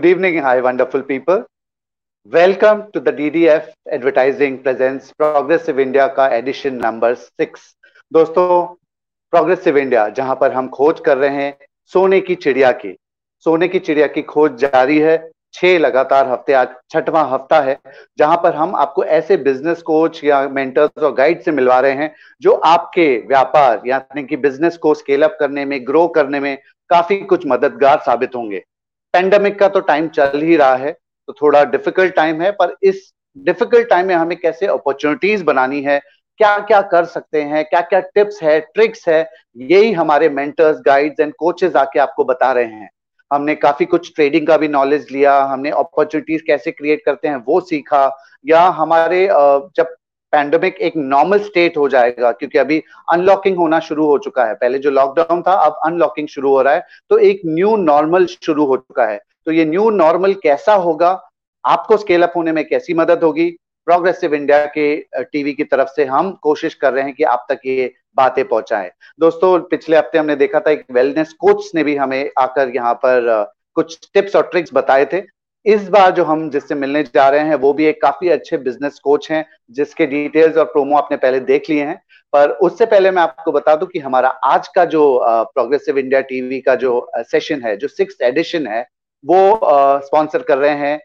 Good evening, hi, wonderful people. Welcome to the DDF Advertising Presents Progressive India का edition number six दोस्तों progressive India जहाँ पर हम खोज कर रहे हैं सोने की चिड़िया की। सोने की चिड़िया की खोज जारी है। छह लगातार हफ़्ते आज छठवां हफ़्ता है जहाँ पर हम आपको ऐसे बिज़नेस कोच या मेंटर्स और गाइड से मिलवा रहे हैं जो आपके व्यापार यानी कि बिज़नेस को स्केल अप करने में ग्रो करने में काफ़ी कुछ मददगार साबित होंगे। पेंडेमिक का तो टाइम चल ही रहा है तो थोड़ा डिफ़िकल्ट टाइम है, पर इस डिफ़िकल्ट टाइम में हमें कैसे अपॉर्चुनिटीज़ बनानी है क्या क्या कर सकते हैं क्या क्या टिप्स है ट्रिक्स है, यही हमारे मेंटर्स गाइड्स एंड कोचेस आके आपको बता रहे हैं। हमने काफ़ी कुछ ट्रेडिंग का भी नॉलेज लिया, हमने अपॉर्चुनिटीज़ कैसे क्रिएट करते हैं वो सीखा, या हमारे जब पैंडमिक एक नॉर्मल स्टेट हो जाएगा, क्योंकि अभी अनलॉकिंग होना शुरू हो चुका है। पहले जो लॉकडाउन था, अब अनलॉकिंग शुरू हो रहा है तो एक न्यू नॉर्मल शुरू हो चुका है। तो ये न्यू नॉर्मल कैसा होगा, आपको स्केल अप होने में कैसी मदद होगी? प्रोग्रेसिव इंडिया के टीवी की तरफ़ से हम कोशिश कर रहे हैं कि आप तक ये बातें पहुंचाएँ। दोस्तों, पिछले हफ़्ते हमने देखा था एक वेलनेस कोच ने भी हमें आकर यहाँ पर कुछ टिप्स और ट्रिक्स बताए थे। इस बार जो हम जिससे मिलने जा रहे हैं, वो भी एक काफ़ी अच्छे बिज़नेस कोच हैं, जिसके डिटेल्स और प्रोमो आपने पहले देख लिए हैं। पर उससे पहले मैं आपको बता दूँ कि हमारा आज का जो प्रोग्रेसिव इंडिया टीवी का जो सेशन है, जो सिक्स एडिशन है, वो स्पॉन्सर कर रहे हैं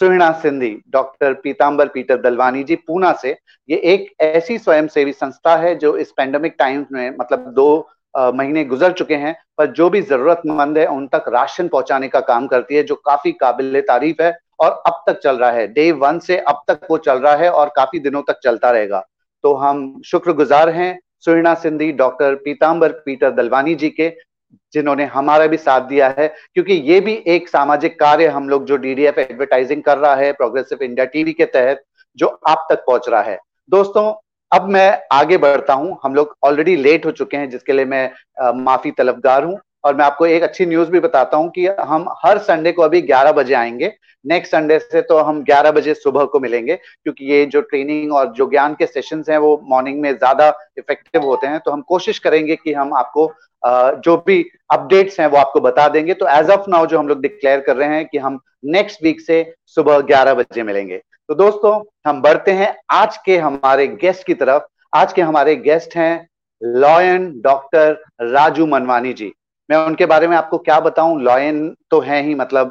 सुहिणा सिंधी डॉक्टर पीताम्बर पीटर दलवानी जी, पूना से। ये एक ऐसी स्वयंसेवी संस्था है जो इस पेंडेमिक टाइम में मतलब दो महीने गुजर चुके हैं, पर जो भी जरूरतमंद है, उन तक राशन पहुँचाने का काम करती है, जो काफ़ी काबिल तारीफ़ है और अब तक चल रहा है। डे वन से अब तक वो चल रहा है और काफ़ी दिनों तक चलता रहेगा। तो हम शुक्रगुजार हैं सुहिणा सिंधी, डॉक्टर पीताम्बर पीटर दलवानी जी के, जिन्होंने हमारा भी साथ दिया है, क्योंकि ये भी एक सामाजिक कार्य हम लोग जो डीडीएफ एडवर्टाइजिंग कर रहा है प्रोग्रेसिव इंडिया टीवी के तहत, जो आप तक पहुँच रहा है। दोस्तों अब मैं आगे बढ़ता हूँ। हम लोग ऑलरेडी लेट हो चुके हैं जिसके लिए मैं आ, माफ़ी तलबगार हूँ। और मैं आपको एक अच्छी न्यूज़ भी बताता हूँ कि हम हर संडे को अभी 11 बजे आएँगे। नेक्स्ट संडे से तो हम 11 बजे सुबह को मिलेंगे क्योंकि ये जो ट्रेनिंग और जो ज्ञान के सेशंस हैं वो मॉर्निंग में ज़्यादा इफ़ेक्टिव होते हैं। तो हम कोशिश करेंगे कि हम आपको जो भी अपडेट्स हैं वो आपको बता देंगे। तो एज ऑफ़ नाउ जो हम लोग डिक्लेयर कर रहे हैं कि हम नेक्स्ट वीक से सुबह ग्यारह बजे मिलेंगे। तो दोस्तों, हम बढ़ते हैं आज के हमारे गेस्ट की तरफ़। आज के हमारे गेस्ट हैं लॉयन डॉक्टर राजू मनवानी जी। मैं उनके बारे में आपको क्या बताऊँ? लॉयन तो है ही मतलब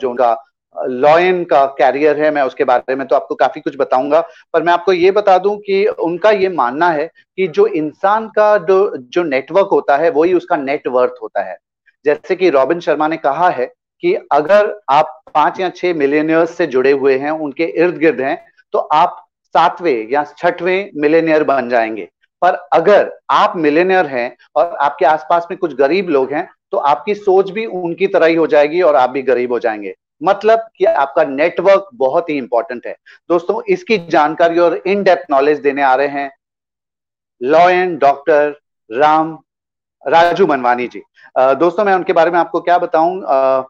जो उनका, लॉयन का कैरियर है, मैं उसके बारे में तो आपको काफ़ी कुछ बताऊँगा। पर मैं आपको ये बता दूँ कि उनका ये मानना है कि जो इंसान का जो जो नेटवर्क होता है, वही उसका नेटवर्थ होता है। जैसे कि रॉबिन शर्मा ने कहा है कि अगर आप पाँच या छह मिलेनियर्स से जुड़े हुए हैं, उनके इर्द गिर्द हैं तो आप सातवें या छठवें मिलेनियर बन जाएँगे। पर अगर आप मिलेनियर हैं और आपके आसपास में कुछ गरीब लोग हैं तो आपकी सोच भी उनकी तरह ही हो जाएगी और आप भी गरीब हो जाएँगे। मतलब कि आपका नेटवर्क बहुत ही इंपॉर्टेंट है। दोस्तों, इसकी जानकारी और इन डेप्थ नॉलेज देने आ रहे हैं लॉयन डॉक्टर राम, राजू मनवानी जी। दोस्तों, मैं उनके बारे में आपको क्या बताऊँ?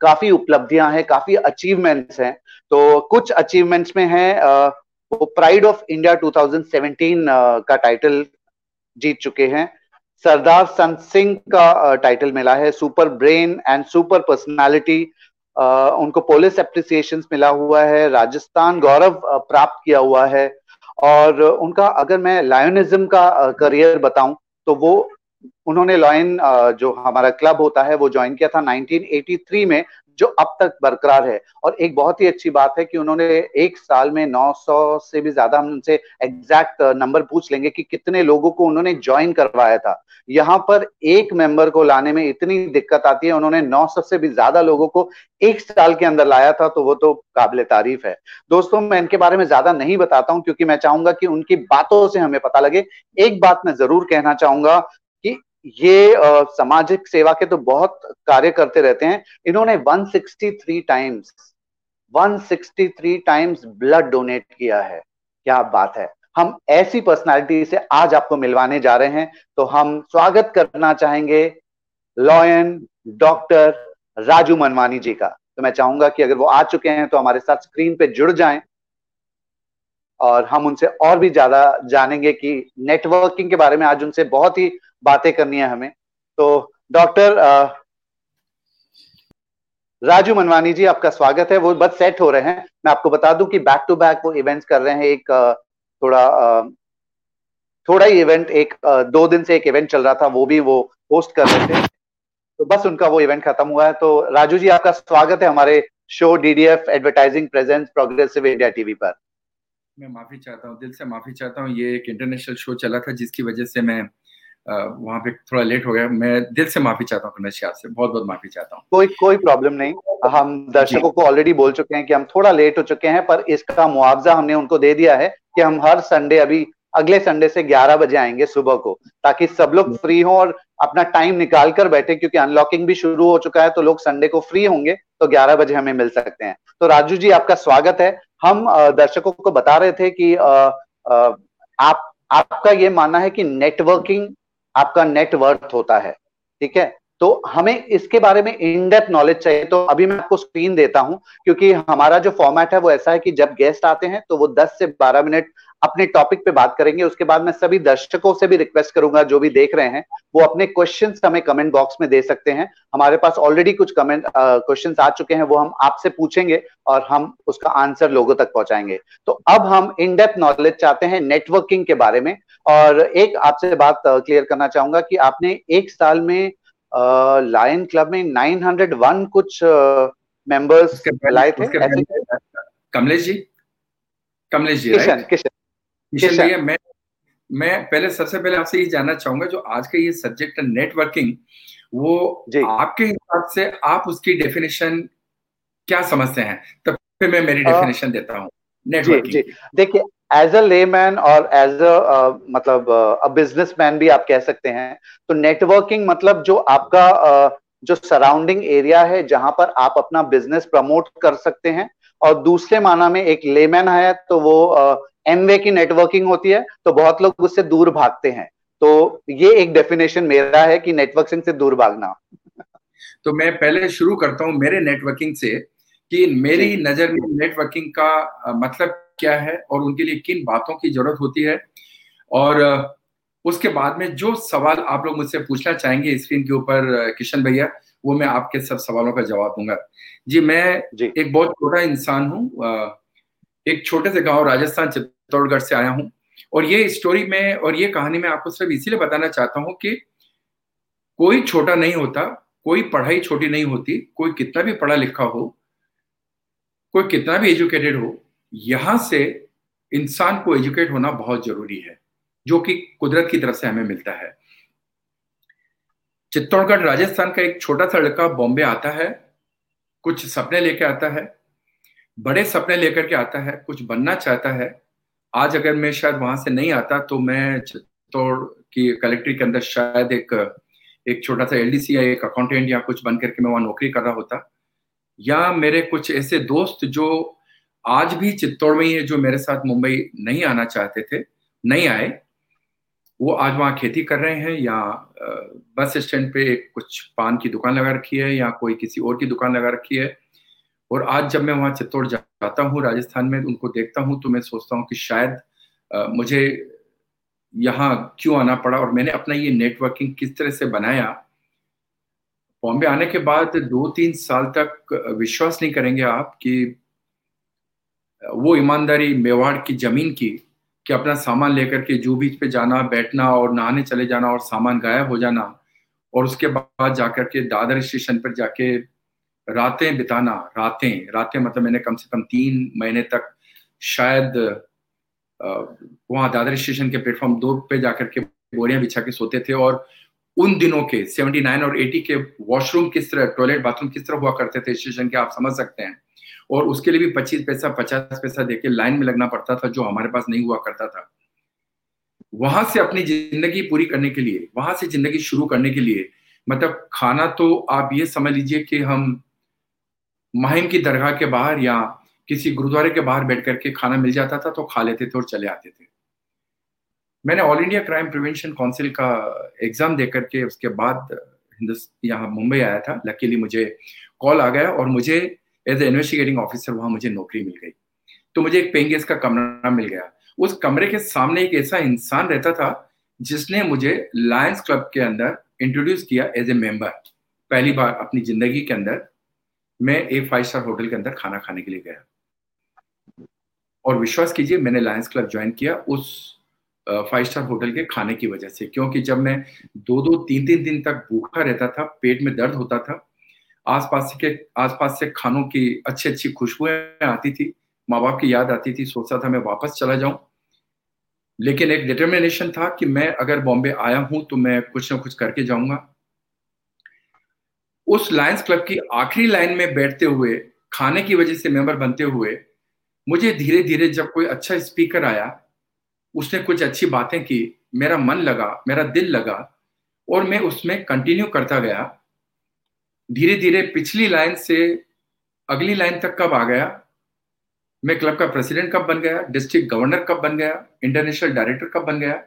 काफ़ी उपलब्धियाँ हैं, काफ़ी अचीवमेंट्स हैं। तो कुछ अचीवमेंट्स में है वो प्राइड ऑफ़ इंडिया 2017 का टाइटल जीत चुके हैं। सरदार संत सिंह का टाइटल मिला है। Super brain and super personality उनको पुलिस एप्रिसिएशन मिला हुआ है। राजस्थान गौरव प्राप्त किया हुआ है। और उनका अगर मैं लायोनिज्म का करियर बताऊँ तो वो उन्होंने लॉयन जो हमारा क्लब होता है, वो ज्वाइन किया था 1983 में, जो अब तक बरकरार है। और एक बहुत ही अच्छी बात है कि उन्होंने एक साल में 900 से भी ज़्यादा हम उनसे एग्जैक्ट नंबर पूछ लेंगे कि कितने लोगों को उन्होंने ज्वाइन करवाया था। यहाँ पर एक मेंबर को लाने में इतनी दिक्कत आती है, उन्होंने 900 से भी ज़्यादा लोगों को एक साल के अंदर लाया था तो वो तो काबिल तारीफ़ है। दोस्तों, मैं इनके बारे में ज़्यादा नहीं बताता हूँ, क्योंकि मैं चाहूँगा कि उनकी बातों से हमें पता लगे। एक बात मैं ज़रूर कहना चाहूँगा ये सामाजिक सेवा के तो बहुत कार्य करते रहते हैं। इन्होंने 163 टाइम्स 163 टाइम्स ब्लड डोनेट किया है। क्या बात है। हम ऐसी पर्सनालिटी से आज आपको मिलवाने जा रहे हैं तो हम स्वागत करना चाहेंगे लॉयन, डॉक्टर राजू मनवानी जी का। तो मैं चाहूँगा कि अगर वो आ चुके हैं तो हमारे साथ स्क्रीन पे जुड़ जाएँ और हम उनसे और भी ज़्यादा जानेंगे कि नेटवर्किंग के बारे में आज उनसे बहुत ही बातें करनी है हमें। तो डॉक्टर राजू मनवानी जी, आपका स्वागत है। वो बस सेट हो रहे हैं। मैं आपको बता दूँ कि बैक टू बैक वो इवेंट्स कर रहे हैं। एक थोड़ा थोड़ा ही इवेंट एक दो दिन से एक इवेंट चल रहा था, वो भी वो होस्ट कर रहे थे। तो बस उनका वो इवेंट खत्म हुआ है। तो राजू जी, आपका स्वागत है हमारे show DDF advertising presents progressive India TV पर। मैं माफ़ी चाहता हूँ, दिल से माफ़ी चाहता हूँ। ये एक इंटरनेशनल शो चला था, जिसकी वजह से मैं वहाँ पे थोड़ा लेट हो गया। मैं दिल से माफ़ी चाहता हूँ कमलेश से। बहुत बहुत माफ़ी चाहता हूँ। कोई कोई प्रॉब्लम नहीं। हम दर्शकों को ऑलरेडी बोल चुके हैं कि हम थोड़ा लेट हो चुके हैं पर इसका मुआवजा हमने उनको दे दिया है कि हम हर संडे अभी अगले संडे से 11 बजे आएँगे सुबह को ताकि सब लोग फ्री हो और अपना टाइम निकाल कर बैठे क्योंकि अनलॉकिंग भी शुरू हो चुका है तो लोग संडे को फ्री होंगे तो 11 बजे हमें मिल सकते हैं। तो राजू जी आपका स्वागत है। हम दर्शकों को बता रहे थे कि आप आपका ये मानना है कि नेटवर्किंग आपका नेटवर्थ होता है, ठीक है? तो हमें इसके बारे में इन डेप्थ नॉलेज चाहिए। तो अभी मैं आपको स्क्रीन देता हूँ, क्योंकि हमारा जो फॉर्मेट है वो ऐसा है कि जब गेस्ट आते हैं तो वो 10 से 12 मिनट अपने टॉपिक पे बात करेंगे उसके बाद मैं सभी दर्शकों से भी रिक्वेस्ट करूँगा जो भी देख रहे हैं वो अपने क्वेश्चन हमें कमेंट बॉक्स में दे सकते हैं। हमारे पास ऑलरेडी कुछ कमेंट क्वेश्चन आ चुके हैं वो हम आपसे पूछेंगे और हम उसका आंसर लोगों तक पहुंचाएँगे। तो अब हम इन डेप्थ नॉलेज चाहते हैं नेटवर्किंग के बारे में। और एक आपसे बात क्लियर करना चाहूँगा कि आपने एक साल में लायन क्लब में 901 कुछ मेंबर्स लाए थे? कमलेश जी? कमलेश जी किशन किशन। किशन भैया मैं मैं पहले सबसे पहले आपसे ये जानना चाहूँगा जो आज का ये सब्जेक्ट है नेटवर्किंग वो आपके हिसाब से आप उसकी डेफिनेशन क्या समझते हैं? तब फिर मैं मेरी डेफिनेशन देता हूँ नेटवर्किंग देखिए एज अ लेमैन और एज अ मतलब अ बिजनेसमैन भी आप कह सकते हैं तो नेटवर्किंग मतलब जो आपका uh, जो सराउंडिंग एरिया है जहाँ पर आप अपना बिज़नेस प्रमोट कर सकते हैं और दूसरे माना में एक लेमैन है तो वो एमवे की नेटवर्किंग होती है तो बहुत लोग उससे दूर भागते हैं। तो ये एक डेफिनेशन मेरा है कि नेटवर्किंग से दूर भागना। तो मैं पहले शुरू करता हूँ मेरे नेटवर्किंग से कि मेरी नज़र में नेटवर्किंग का मतलब क्या है और उनके लिए किन बातों की ज़रूरत होती है। और उसके बाद में जो सवाल आप लोग मुझसे पूछना चाहेंगे स्क्रीन के ऊपर किशन भैया वो मैं आपके सब सवालों का जवाब दूँगा। जी मैं जी. एक बहुत छोटा इंसान हूँ एक छोटे से गाँव राजस्थान चित्तौड़गढ़ से आया हूँ। और ये स्टोरी में और ये कहानी में आपको सिर्फ़ इसीलिए बताना चाहता हूँ कि कोई छोटा नहीं होता, कोई पढ़ाई छोटी नहीं होती, कोई कितना भी पढ़ा लिखा हो, कोई कितना भी एजुकेटेड हो, यहाँ से इंसान को एजुकेट होना बहुत ज़रूरी है, जो कि कुदरत की तरफ़ से हमें मिलता है। चित्तौड़गढ़ राजस्थान का एक छोटा सा लड़का बॉम्बे आता है, कुछ सपने लेके आता है बड़े सपने लेकर के आता है, कुछ बनना चाहता है। आज अगर मैं शायद वहाँ से नहीं आता तो मैं चित्तौड़ की कलेक्ट्री के अंदर शायद एक एक छोटा सा एलडीसी या एक अकाउंटेंट या कुछ बन करके मैं वहाँ नौकरी कर रहा होता। या मेरे कुछ ऐसे दोस्त जो आज भी चित्तौड़ में ही है, जो मेरे साथ मुंबई नहीं आना चाहते थे, नहीं आए, वो आज वहाँ खेती कर रहे हैं या बस स्टैंड पे कुछ पान की दुकान लगा रखी है या कोई किसी और की दुकान लगा रखी है। और आज जब मैं वहाँ चित्तौड़ जाता हूँ, राजस्थान में उनको देखता हूँ तो मैं सोचता हूँ कि शायद मुझे यहाँ क्यों आना पड़ा और मैंने अपना ये नेटवर्किंग किस तरह से बनाया। बॉम्बे आने के बाद दो तीन साल तक विश्वास नहीं करेंगे आप कि वो ईमानदारी मेवाड़ की ज़मीन की कि अपना सामान लेकर के जू बीच पे जाना, बैठना और नहाने चले जाना और सामान गायब हो जाना और उसके बाद जाकर के दादर स्टेशन पर जाके रातें बिताना, रातें रातें मतलब मैंने कम से कम तीन महीने तक शायद वहाँ दादर स्टेशन के प्लेटफॉर्म दो पे जाकर के बोरियाँ बिछा के सोते थे और उन दिनों के 79 और 80 के वॉशरूम किस तरह टॉयलेट बाथरूम किस तरह हुआ करते थे स्टेशन के, आप समझ सकते हैं। और उसके लिए भी पच्चीस पैसा, पचास पैसा देके लाइन में लगना पड़ता था जो हमारे पास नहीं हुआ करता था। वहाँ से अपनी ज़िंदगी पूरी करने के लिए, वहाँ से ज़िंदगी शुरू करने के लिए मतलब खाना तो आप ये समझ लीजिए कि हम माहिम की दरगाह के बाहर या किसी गुरुद्वारे के बाहर बैठ करके खाना मिल जाता था तो खा लेते थे और चले आते थे। मैंने all India crime prevention council का एग्ज़ाम दे करके उसके बाद यहाँ मुंबई आया था। लकीली मुझे कॉल आ गया और मुझे एज ए इन्वेस्टिगेटिंग ऑफिसर वहाँ मुझे नौकरी मिल गई। तो मुझे एक पेंगेस का कमरा मिल गया। उस कमरे के सामने एक ऐसा इंसान रहता था जिसने मुझे लायंस क्लब के अंदर इंट्रोड्यूस किया एज ए मेंबर पहली बार अपनी ज़िंदगी के अंदर मैं एक फाइव स्टार होटल के अंदर खाना खाने के लिए गया। और विश्वास कीजिए, मैंने लायंस क्लब ज्वाइन किया उस फाइव स्टार होटल के खाने की वजह से। क्योंकि जब मैं दो दो, तीन तीन दिन तक भूखा रहता था, पेट में दर्द होता था, आसपास के, आसपास से खानों की अच्छी अच्छी खुशबुएँ आती थी माँ बाप की याद आती थी, सोचता था मैं वापस चला जाऊँ। लेकिन एक डिटर्मिनेशन था कि मैं अगर बॉम्बे आया हूँ तो मैं कुछ ना कुछ करके जाऊँगा। उस लायंस क्लब की आखिरी लाइन में बैठते हुए, खाने की वजह से मेंबर बनते हुए, मुझे धीरे धीरे जब कोई अच्छा स्पीकर आया, उसने कुछ अच्छी बातें की, मेरा मन लगा, मेरा दिल लगा, और मैं उसमें कंटिन्यू करता गया। धीरे धीरे पिछली लाइन से अगली लाइन तक कब आ गया? मैं क्लब का प्रेसिडेंट कब बन गया? डिस्ट्रिक्ट गवर्नर कब बन गया? इंटरनेशनल डायरेक्टर कब बन गया?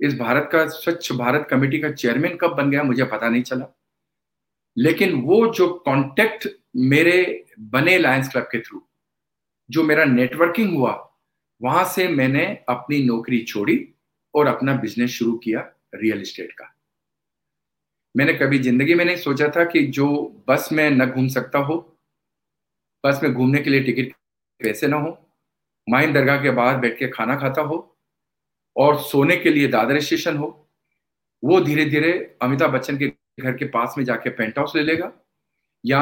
इस भारत का, स्वच्छ भारत कमेटी का चेयरमैन कब बन गया? मुझे पता नहीं चला। लेकिन वो जो कांटेक्ट मेरे बने लायंस क्लब के थ्रू जो मेरा नेटवर्किंग हुआ, वहाँ से मैंने अपनी नौकरी छोड़ी और अपना बिज़नेस शुरू किया रियल एस्टेट का। मैंने कभी ज़िंदगी में नहीं सोचा था कि जो बस में न घूम सकता हो, बस में घूमने के लिए टिकट पैसे ना हो, माइन दरगाह के बाहर बैठ के खाना खाता हो और सोने के लिए दादर स्टेशन हो, वो धीरे धीरे अमिताभ बच्चन के घर के पास में जाके पेंट हाउस ले लेगा, या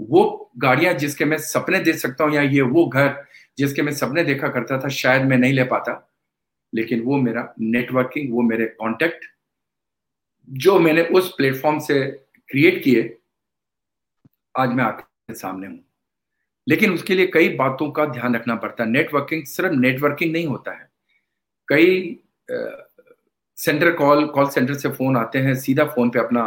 वो गाड़ियाँ जिसके मैं सपने देख सकता हूँ, या ये वो घर जिसके मैं सपने देखा करता था, शायद मैं नहीं ले पाता। लेकिन वो मेरा नेटवर्किंग वो मेरे कांटेक्ट जो मैंने उस प्लेटफॉर्म से क्रिएट किए, आज मैं आपके सामने हूँ। लेकिन उसके लिए कई बातों का ध्यान रखना पड़ता है। नेटवर्किंग सिर्फ़ नेटवर्किंग नहीं होता है। कई सेंटर कॉल कॉल सेंटर से फ़ोन आते हैं, सीधा फ़ोन पे अपना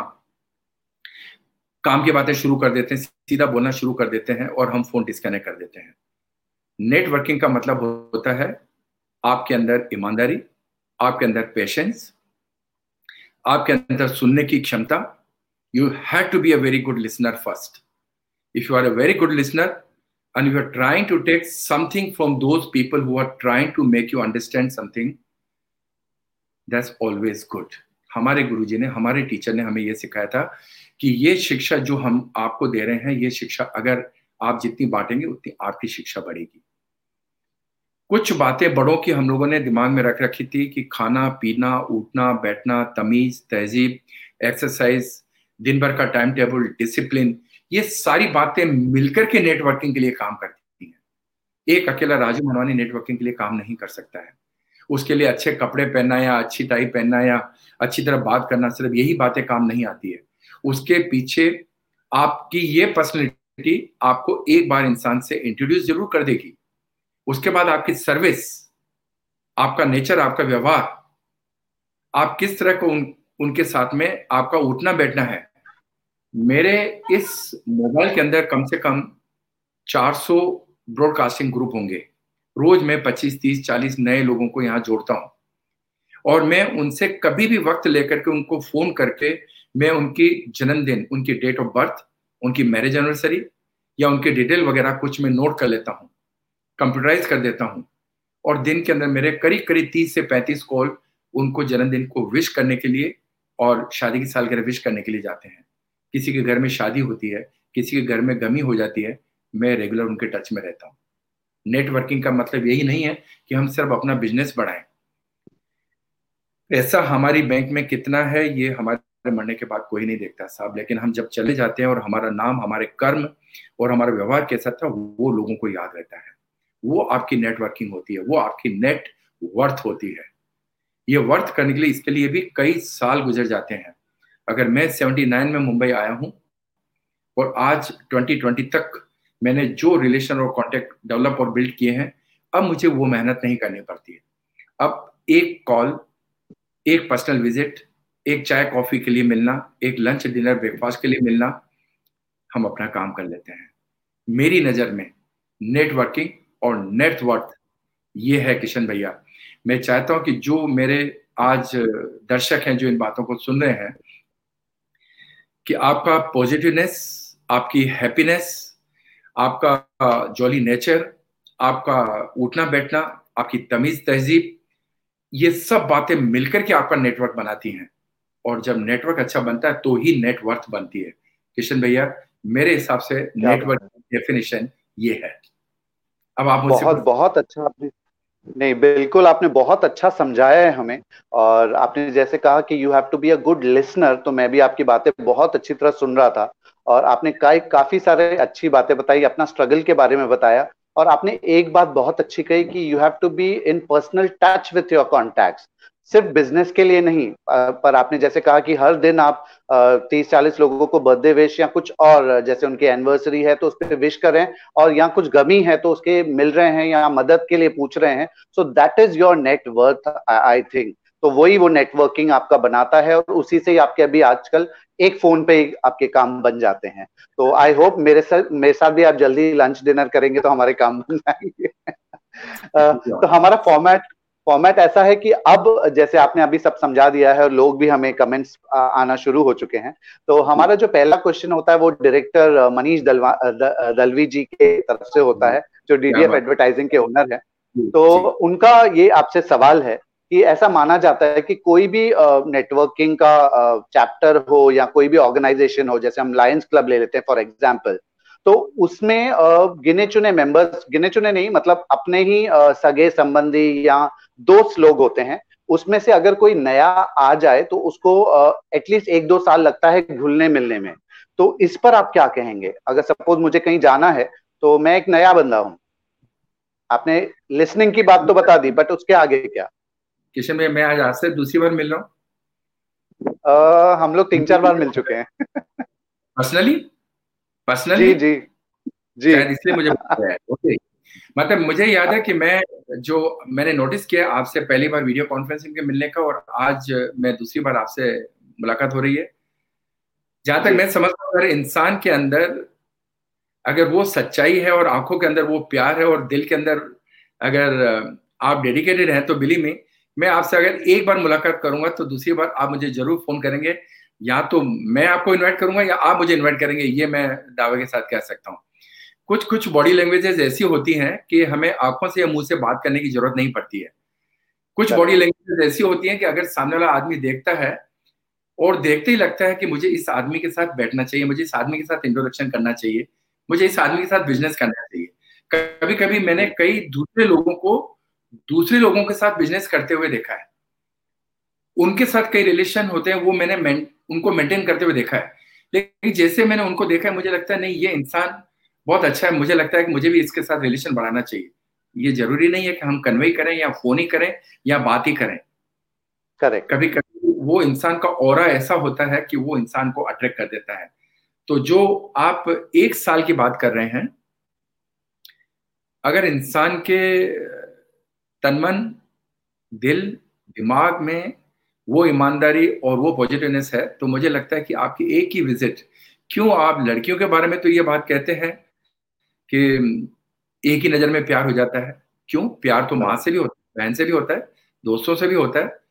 काम की बातें शुरू कर देते हैं, सीधा बोलना शुरू कर देते हैं और हम फ़ोन डिस्कनेक्ट कर देते हैं। नेटवर्किंग का मतलब होता है आपके अंदर ईमानदारी, आपके अंदर पेशेंस आपके अंदर सुनने की क्षमता। You have to be a very good listener first if you are a very good listener and you are trying to take something from those people who are trying to make you understand something, that's always good. हमारे गुरुजी ने, हमारे teacher ने हमें यह सिखाया था कि ये शिक्षा जो हम आपको दे रहे हैं, ये शिक्षा अगर आप जितनी बांटेंगे, उतनी आपकी शिक्षा बढ़ेगी। कुछ बातें बड़ों की हम लोगों ने दिमाग में रख रखी थी कि खाना, पीना, उठना, बैठना, तमीज, तहजीब एक्सरसाइज दिन भर का टाइम टेबल डिसिप्लिन ये सारी बातें मिलकर के नेटवर्किंग के लिए काम करती हैं। एक अकेला राजू मनवानी नेटवर्किंग के लिए काम नहीं कर सकता है। उसके लिए अच्छे कपड़े पहनना या अच्छी टाई पहनना या अच्छी तरह बात करना, सिर्फ़ यही बातें काम नहीं आती है। उसके पीछे आपकी ये पर्सनैलिटी आपको एक बार इंसान से इंट्रोड्यूस ज़रूर कर देगी। उसके बाद आपकी सर्विस आपका नेचर आपका व्यवहार आप किस तरह को उन, उनके साथ में आपका उठना बैठना है। मेरे इस मोबाइल के अंदर कम से कम 400 ब्रॉडकास्टिंग ग्रुप होंगे। रोज मैं 25 30 40 नए लोगों को यहाँ जोड़ता हूँ। और मैं उनसे कभी भी वक्त लेकर के उनको फ़ोन करके मैं उनकी जन्मदिन, उनकी डेट ऑफ़ बर्थ उनकी मैरिज एनिवर्सरी या उनके डिटेल वगैरह कुछ मैं नोट कर लेता हूँ कंप्यूटराइज कर देता हूँ और दिन के अंदर मेरे करीब करीब तीस से पैंतीस कॉल उनको जन्मदिन को विश करने के लिए और शादी की सालगिरह विश करने के लिए जाते हैं। किसी के घर में शादी होती है, किसी के घर में गमी हो जाती है, मैं रेगुलर उनके टच में रहता हूँ। नेटवर्किंग का मतलब यही नहीं है कि हम सिर्फ़ अपना बिज़नेस बढ़ाएँ। पैसा हमारी बैंक में कितना है, ये हमारे मरने के बाद कोई नहीं देखता साहब। लेकिन हम जब चले जाते हैं और हमारा नाम, हमारे कर्म और हमारा व्यवहार कैसा था, वो लोगों को याद रहता है। वो आपकी नेटवर्किंग होती है, वो आपकी नेट वर्थ होती है। ये वर्थ करने के लिए इसके लिए भी कई साल गुजर जाते हैं। अगर मैं 79 में मुंबई आया हूँ और आज 2020 तक मैंने जो रिलेशन और कांटेक्ट डेवलप और बिल्ड किए हैं, अब मुझे वो मेहनत नहीं करनी पड़ती है। अब एक कॉल एक पर्सनल विज़िट एक चाय कॉफ़ी के लिए मिलना, एक लंच डिनर ब्रेकफास्ट के लिए मिलना, हम अपना काम कर लेते हैं। मेरी नज़र में नेटवर्किंग और नेटवर्थ ये है किशन भैया। मैं चाहता हूँ कि जो मेरे आज दर्शक हैं, जो इन बातों को सुन रहे हैं, कि आपका पॉजिटिवनेस आपकी हैप्पीनेस आपका जॉली नेचर आपका उठना बैठना, आपकी तमीज तहजीब ये सब बातें मिलकर के आपका नेटवर्क बनाती हैं। और जब नेटवर्क अच्छा बनता है तो ही नेटवर्थ बनती है। किशन भैया मेरे हिसाब से नेटवर्क डेफिनेशन ये है। अब आप बहुत बहुत अच्छा आपने नहीं बिल्कुल आपने बहुत अच्छा समझाया है हमें। और आपने जैसे कहा कि you have to be a good listener तो मैं भी आपकी बातें बहुत अच्छी तरह सुन रहा था। और आपने कई काफ़ी सारे अच्छी बातें बताई अपना स्ट्रगल के बारे में बताया। और आपने एक बात बहुत अच्छी कही कि you have to be in personal touch with your contacts सिर्फ़ बिज़नेस के लिए नहीं पर आपने जैसे कहा कि हर दिन आप तीस चालीस लोगों को बर्थडे विश या कुछ और, जैसे उनकी एनिवर्सरी है तो उस पर विश करें और या कुछ गमी है तो उसके मिल रहे हैं या मदद के लिए पूछ रहे हैं so that is your net worth I think तो वही वो नेटवर्किंग आपका बनाता है और उसी से ही आपके अभी आजकल एक फ़ोन पे ही आपके काम बन जाते हैं। तो आई होप मेरे साथ मेरे साथ भी आप जल्दी लंच डिनर करेंगे तो हमारे काम बन जाएँगे। तो हमारा फॉर्मेट फॉर्मेट ऐसा है कि अब जैसे आपने अभी सब समझा दिया है और लोग भी हमें कमेंट्स आना शुरू हो चुके हैं तो हमारा जो पहला क्वेश्चन होता है वो डायरेक्टर मनीष दलवा दलवी जी के तरफ़ से होता है जो डीडीएफ एडवर्टाइजिंग के ओनर है। तो उनका ये आपसे सवाल है कि ऐसा माना जाता है कि कोई भी नेटवर्किंग का चैप्टर हो या कोई भी ऑर्गेनाइजेशन हो जैसे हम लायंस क्लब ले लेते हैं फॉर एग्ज़ाम्पल तो उसमें गिने चुने मेंबर्स गिने चुने नहीं मतलब अपने ही सगे संबंधी या दोस्त लोग होते हैं उसमें से अगर कोई नया आ जाए तो उसको एटलीस्ट एक दो साल लगता है घुलने मिलने में। तो इस पर आप क्या कहेंगे? अगर सपोज़ मुझे कहीं जाना है तो मैं एक नया बंदा हूँ। आपने लिसनिंग की बात तो बता दी बट उसके आगे क्या? किशन भाई मैं आज आपसे दूसरी बार मिल रहा हूँ। हम लोग तीन चार बार मिल चुके हैं। पर्सनली पर्सनली जी जी। जी। इसलिए मुझे ओके मतलब मुझे याद है कि मैं जो मैंने नोटिस किया आपसे पहली बार वीडियो कॉन्फ्रेंसिंग के मिलने का और आज मैं दूसरी बार आपसे मुलाकात हो रही है। जहाँ तक मैं समझता हूँ अगर इंसान के अंदर अगर वो सच्चाई है और आँखों के अंदर वो प्यार है और दिल के अंदर अगर आप डेडिकेटेड हैं तो बिली में मैं आपसे अगर एक बार मुलाकात करूँगा तो दूसरी बार आप मुझे ज़रूर फ़ोन करेंगे। या तो मैं आपको इनवाइट करूँगा या आप मुझे इनवाइट करेंगे ये मैं दावे के साथ कह सकता हूँ। कुछ कुछ बॉडी लैंग्वेजेस ऐसी होती हैं कि हमें आँखों से या मुँह से बात करने की ज़रूरत नहीं पड़ती है। कुछ बॉडी लैंग्वेजेस ऐसी होती हैं कि अगर सामने वाला आदमी देखता है और देखते ही लगता है कि मुझे इस आदमी के साथ बैठना चाहिए मुझे इस आदमी के साथ इंट्रोडक्शन करना चाहिए मुझे इस आदमी के साथ बिज़नेस करना चाहिए। कभी कभी मैंने कई दूसरे लोगों को दूसरे लोगों के साथ बिज़नेस करते हुए देखा है। उनके साथ कई रिलेशन होते हैं वो मैंने उनको मेंटेन करते हुए देखा है। लेकिन जैसे मैंने उनको देखा है मुझे लगता है नहीं ये इंसान बहुत अच्छा है। मुझे लगता है कि मुझे भी इसके साथ रिलेशन बढ़ाना चाहिए। ये ज़रूरी नहीं है कि हम कन्वे करें या फ़ोन ही करें या बात ही करें। करेक्ट कभी कभी वो इंसान का और ऐसा होता है कि वो इंसान को अट्रैक्ट कर देता है। तो जो आप एक साल की बात कर रहे हैं अगर इंसान के तनमन दिल दिमाग में वो ईमानदारी और वो पॉजिटिवनेस है तो मुझे लगता है कि आपकी एक ही विज़िट क्यों आप लड़कियों के बारे में तो ये बात कहते हैं कि एक ही नज़र में प्यार हो जाता है। क्यों? प्यार तो माँ से भी होता है, बहन से भी होता है, दोस्तों से भी होता है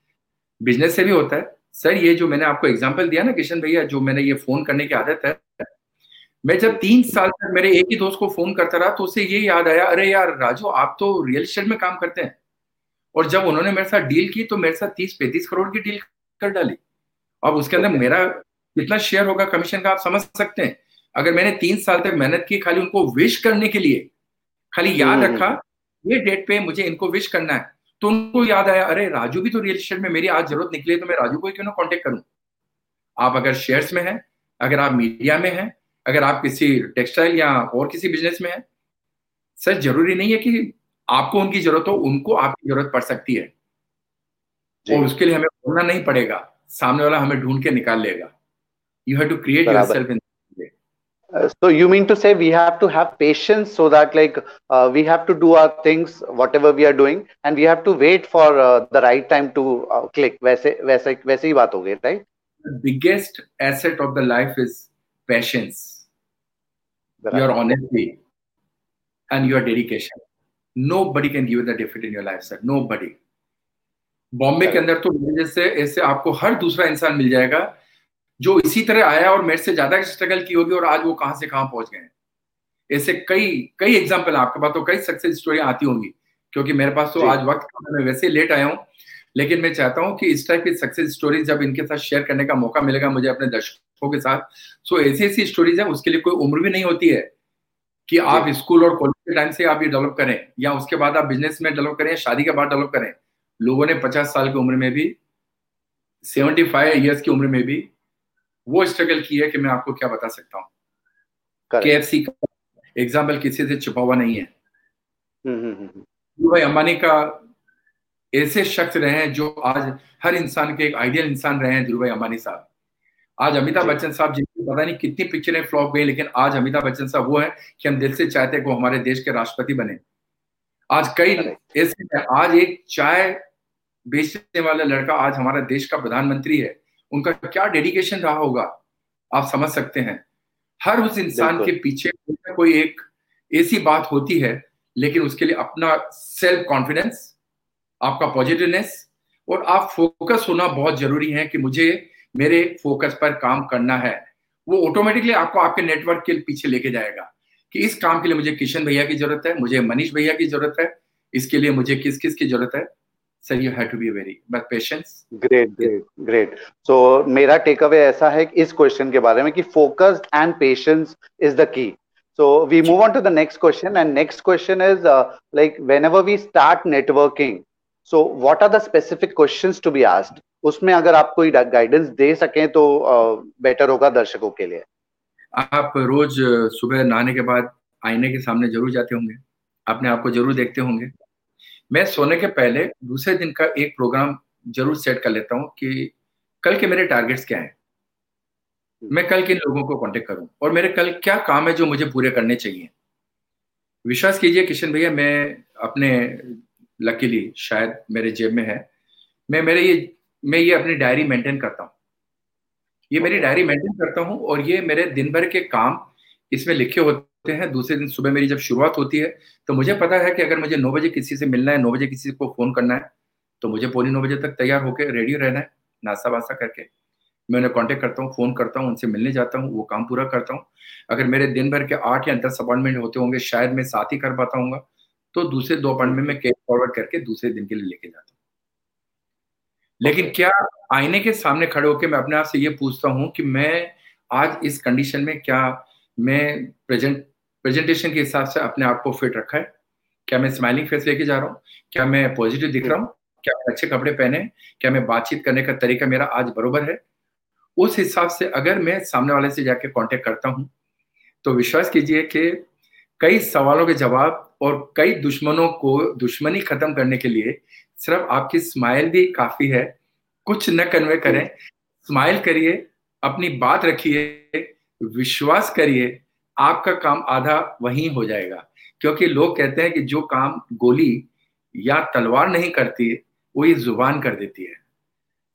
बिज़नेस से भी होता है। सर, ये जो मैंने आपको एग्ज़ाम्पल दिया ना किशन भैया, जो मैंने ये फ़ोन करने की आदत है, मैं जब तीन साल तक मेरे एक ही दोस्त को फ़ोन करता रहा तो उसे ये याद आया, अरे यार, राजू, आप तो रियल स्टेट में काम करते हैं। और जब उन्होंने मेरे साथ डील की तो मेरे साथ तीस पैंतीस करोड़ की डील कर डाली। अब उसके अंदर मेरा कितना शेयर होगा कमीशन का आप समझ सकते हैं। अगर मैंने तीन साल तक मेहनत की खाली उनको विश करने के लिए खाली याद हम्म, रखा। ये डेट पे मुझे इनको विश करना है तो उनको याद आया अरे राजू भी तो रियल एस्टेट में मेरी आज ज़रूरत निकली है तो मैं राजू को क्यों ना कॉन्टेक्ट करूँ? आप अगर शेयर्स में हैं अगर आप मीडिया में हैं अगर आप किसी टेक्सटाइल या और किसी बिज़नेस में हैं सर ज़रूरी नहीं है कि आपको उनकी ज़रूरत हो उनको आपकी ज़रूरत पड़ सकती है। और उसके लिए हमें बोलना नहीं पड़ेगा सामने वाला हमें ढूंढ के निकाल लेगा। You have to create yourself in Uh, so you mean to say we have to have patience so that like uh, we have to do our things whatever we are doing and we have to wait for uh, the right time to uh, click वैसे वैसे वैसे ही बात हो गई right the biggest asset of the life is patience right. your honesty and your dedication nobody can give you the defeat in your life sir nobody Bombay के अंदर तो मेरे जैसे ऐसे आपको हर दूसरा इंसान मिल जाएगा जो इसी तरह आया और मेरे से ज़्यादा स्ट्रगल की होगी और आज वो कहाँ से कहाँ पहुँच गए ऐसे कई कई एग्ज़ाम्पल आपके पास तो कई सक्सेस स्टोरी आती होंगी क्योंकि मेरे पास तो आज वक्त मैं वैसे लेट आया हूँ। लेकिन मैं चाहता हूँ कि इस टाइप की सक्सेस स्टोरी जब इनके साथ शेयर करने का मौका मिलेगा मुझे अपने दर्शकों के साथ सो ऐसी ऐसी स्टोरीज है उसके लिए कोई उम्र भी नहीं होती है कि आप स्कूल और कॉलेज के टाइम से आप ये डेवलप करें या उसके बाद आप बिज़नेस में डेवलप करें शादी के बाद डेवलप करें। लोगों ने पचास साल की उम्र में भी सेवेंटी फाइव ईयर्स की उम्र में भी वो स्ट्रगल की है कि मैं आपको क्या बता सकता हूँ? के एफ़ सी का एग्ज़ाम्पल किसी से छुपा हुआ नहीं है। हम्म, हम्म, हम्म, भाई अंबानी का ऐसे शख्स रहे हैं जो आज हर इंसान के एक आइडियल इंसान रहे हैं धीरू अंबानी साहब। आज अमिताभ बच्चन साहब जिनकी पता नहीं कितनी पिक्चरें फ्लॉप गई लेकिन आज अमिताभ बच्चन साहब वो है कि हम दिल से चाहते हैं कि वो हमारे देश के राष्ट्रपति बने। आज कई ऐसे आज एक चाय बेचने वाला लड़का आज हमारा देश का प्रधानमंत्री है। उनका क्या डेडिकेशन रहा होगा आप समझ सकते हैं। हर उस इंसान के पीछे कोई एक ऐसी बात होती है लेकिन उसके लिए अपना सेल्फ कॉन्फिडेंस आपका पॉजिटिवनेस और आप फोकस होना बहुत ज़रूरी है कि मुझे मेरे फोकस पर काम करना है। वो ऑटोमेटिकली आपको आपके नेटवर्क के पीछे लेके जाएगा कि इस काम के लिए मुझे किशन भैया की ज़रूरत है मुझे मनीष भैया की ज़रूरत है इसके लिए मुझे किस किस की ज़रूरत है। Sir you have to be very but patience great great great so मेरा टेक अवे ऐसा है इस क्वेश्चन के बारे में कि focus and patience is the key so we move on to the next question and next question is uh, like whenever we start networking so what are the specific questions to be asked? उसमें अगर आप कोई guidance दे सकें तो better होगा दर्शकों के लिए। आप रोज सुबह नहाने के बाद आईने के सामने ज़रूर जाते होंगे। अपने आप को ज़रूर देखते होंगे। मैं सोने के पहले दूसरे दिन का एक प्रोग्राम ज़रूर सेट कर लेता हूँ कि कल के मेरे टारगेट्स क्या हैं। मैं कल किन लोगों को कांटेक्ट करूँ और मेरे कल क्या काम है जो मुझे पूरे करने चाहिए। विश्वास कीजिए किशन भैया मैं अपने लकीली शायद मेरे जेब में है। मैं मेरे ये मैं ये अपनी डायरी मेंटेन करता हूँ। ये मेरी डायरी मेंटेन करता हूँ और ये मेरे दिन भर के काम इसमें लिखे होते हैं दूसरे दिन सुबह मेरी जब शुरुआत होती है तो मुझे पता है कि अगर मुझे नौ बजे किसी से मिलना है नौ बजे किसी को फ़ोन करना है तो मुझे पौनी नौ बजे तक तैयार होकर रेडी रहना है नाश्ता वास्ता करके। मैं उन्हें कॉन्टेक्ट करता हूँ फ़ोन करता हूँ उनसे मिलने जाता हूँ वो काम पूरा करता हूँ। अगर मेरे दिन भर के आठ या दस अपॉइंटमेंट होते होंगे शायद मैं साथ ही कर पाता हूँ तो दूसरे दो अपॉइंटमेंट में कैश फॉरवर्ड करके दूसरे दिन के लिए लेके जाता हूँ। लेकिन क्या आईने के सामने खड़े होकर मैं अपने आप से ये पूछता हूँ कि मैं आज इस कंडीशन में क्या मैं प्रेजेंट प्रेजेंटेशन के हिसाब से अपने आप को फिट रखा है। क्या मैं स्माइलिंग फेस लेके जा रहा हूँ? क्या मैं पॉजिटिव दिख रहा हूँ? क्या मैं अच्छे कपड़े पहने क्या मैं बातचीत करने का तरीका मेरा आज बरोबर है? उस हिसाब से अगर मैं सामने वाले से जाके कांटेक्ट करता हूँ तो विश्वास कीजिए कि कई सवालों के जवाब और कई दुश्मनों को दुश्मनी खत्म करने के लिए सिर्फ़ आपकी स्माइल भी काफ़ी है। कुछ न कन्वे करें। स्माइल करिए अपनी बात रखिए। विश्वास करिए आपका काम आधा वहीं हो जाएगा। क्योंकि लोग कहते हैं कि जो काम गोली या तलवार नहीं करती वो ये ज़ुबान कर देती है।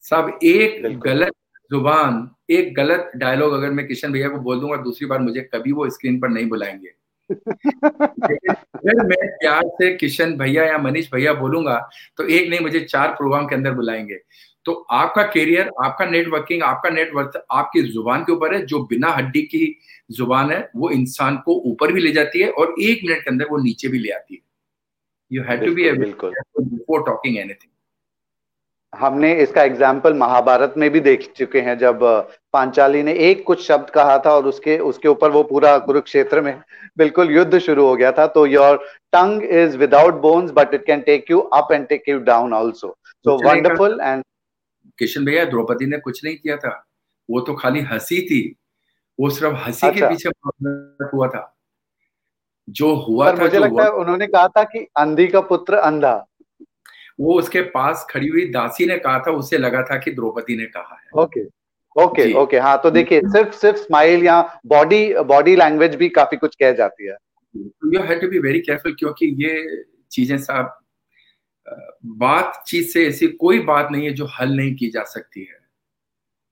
सब एक गलत ज़ुबान एक गलत डायलॉग अगर मैं किशन भैया को बोल दूँगा दूसरी बार मुझे कभी वो स्क्रीन पर नहीं बुलाएँगे। अगर मैं प्यार से किशन भैया या मनीष भैया बोलूँगा तो एक नहीं मुझे चार प्रोग्राम के अंदर बुलाएँगे। तो आपका करियर आपका नेटवर्किंग आपका नेटवर्क आपकी ज़ुबान के ऊपर है जो बिना हड्डी की ज़ुबान है वो इंसान को ऊपर भी ले जाती है और एक मिनट के अंदर वो नीचे भी ले आती है। You have to be before talking anything हमने इसका एग्ज़ाम्पल महाभारत में भी देख चुके हैं जब पांचाली ने एक कुछ शब्द कहा था और उसके उसके ऊपर वो पूरा कुरुक्षेत्र में बिल्कुल युद्ध शुरू हो गया था। तो your tongue is without bones but it can take you up and take you down also so wonderful and Kishan भैया द्रौपदी ने कुछ नहीं किया था। वो तो खाली हँसी थी। वो सिर्फ़ हँसी अच्छा। के पीछे हुआ था। जो हुआ था मुझे लगता है उन्होंने कहा था कि अंधी का पुत्र अंधा। वो उसके पास खड़ी हुई दासी ने कहा था उसे लगा था कि द्रौपदी ने कहा है। Okay okay okay. हाँ तो देखिए सिर्फ़ सिर्फ़ स्माइल या बॉडी बॉडी लैंग्वेज भी काफ़ी कुछ कह जाती है। You have to be very careful क्योंकि ये चीज़ें साहब बातचीत से ऐसी कोई बात नहीं है जो हल नहीं की जा सकती है।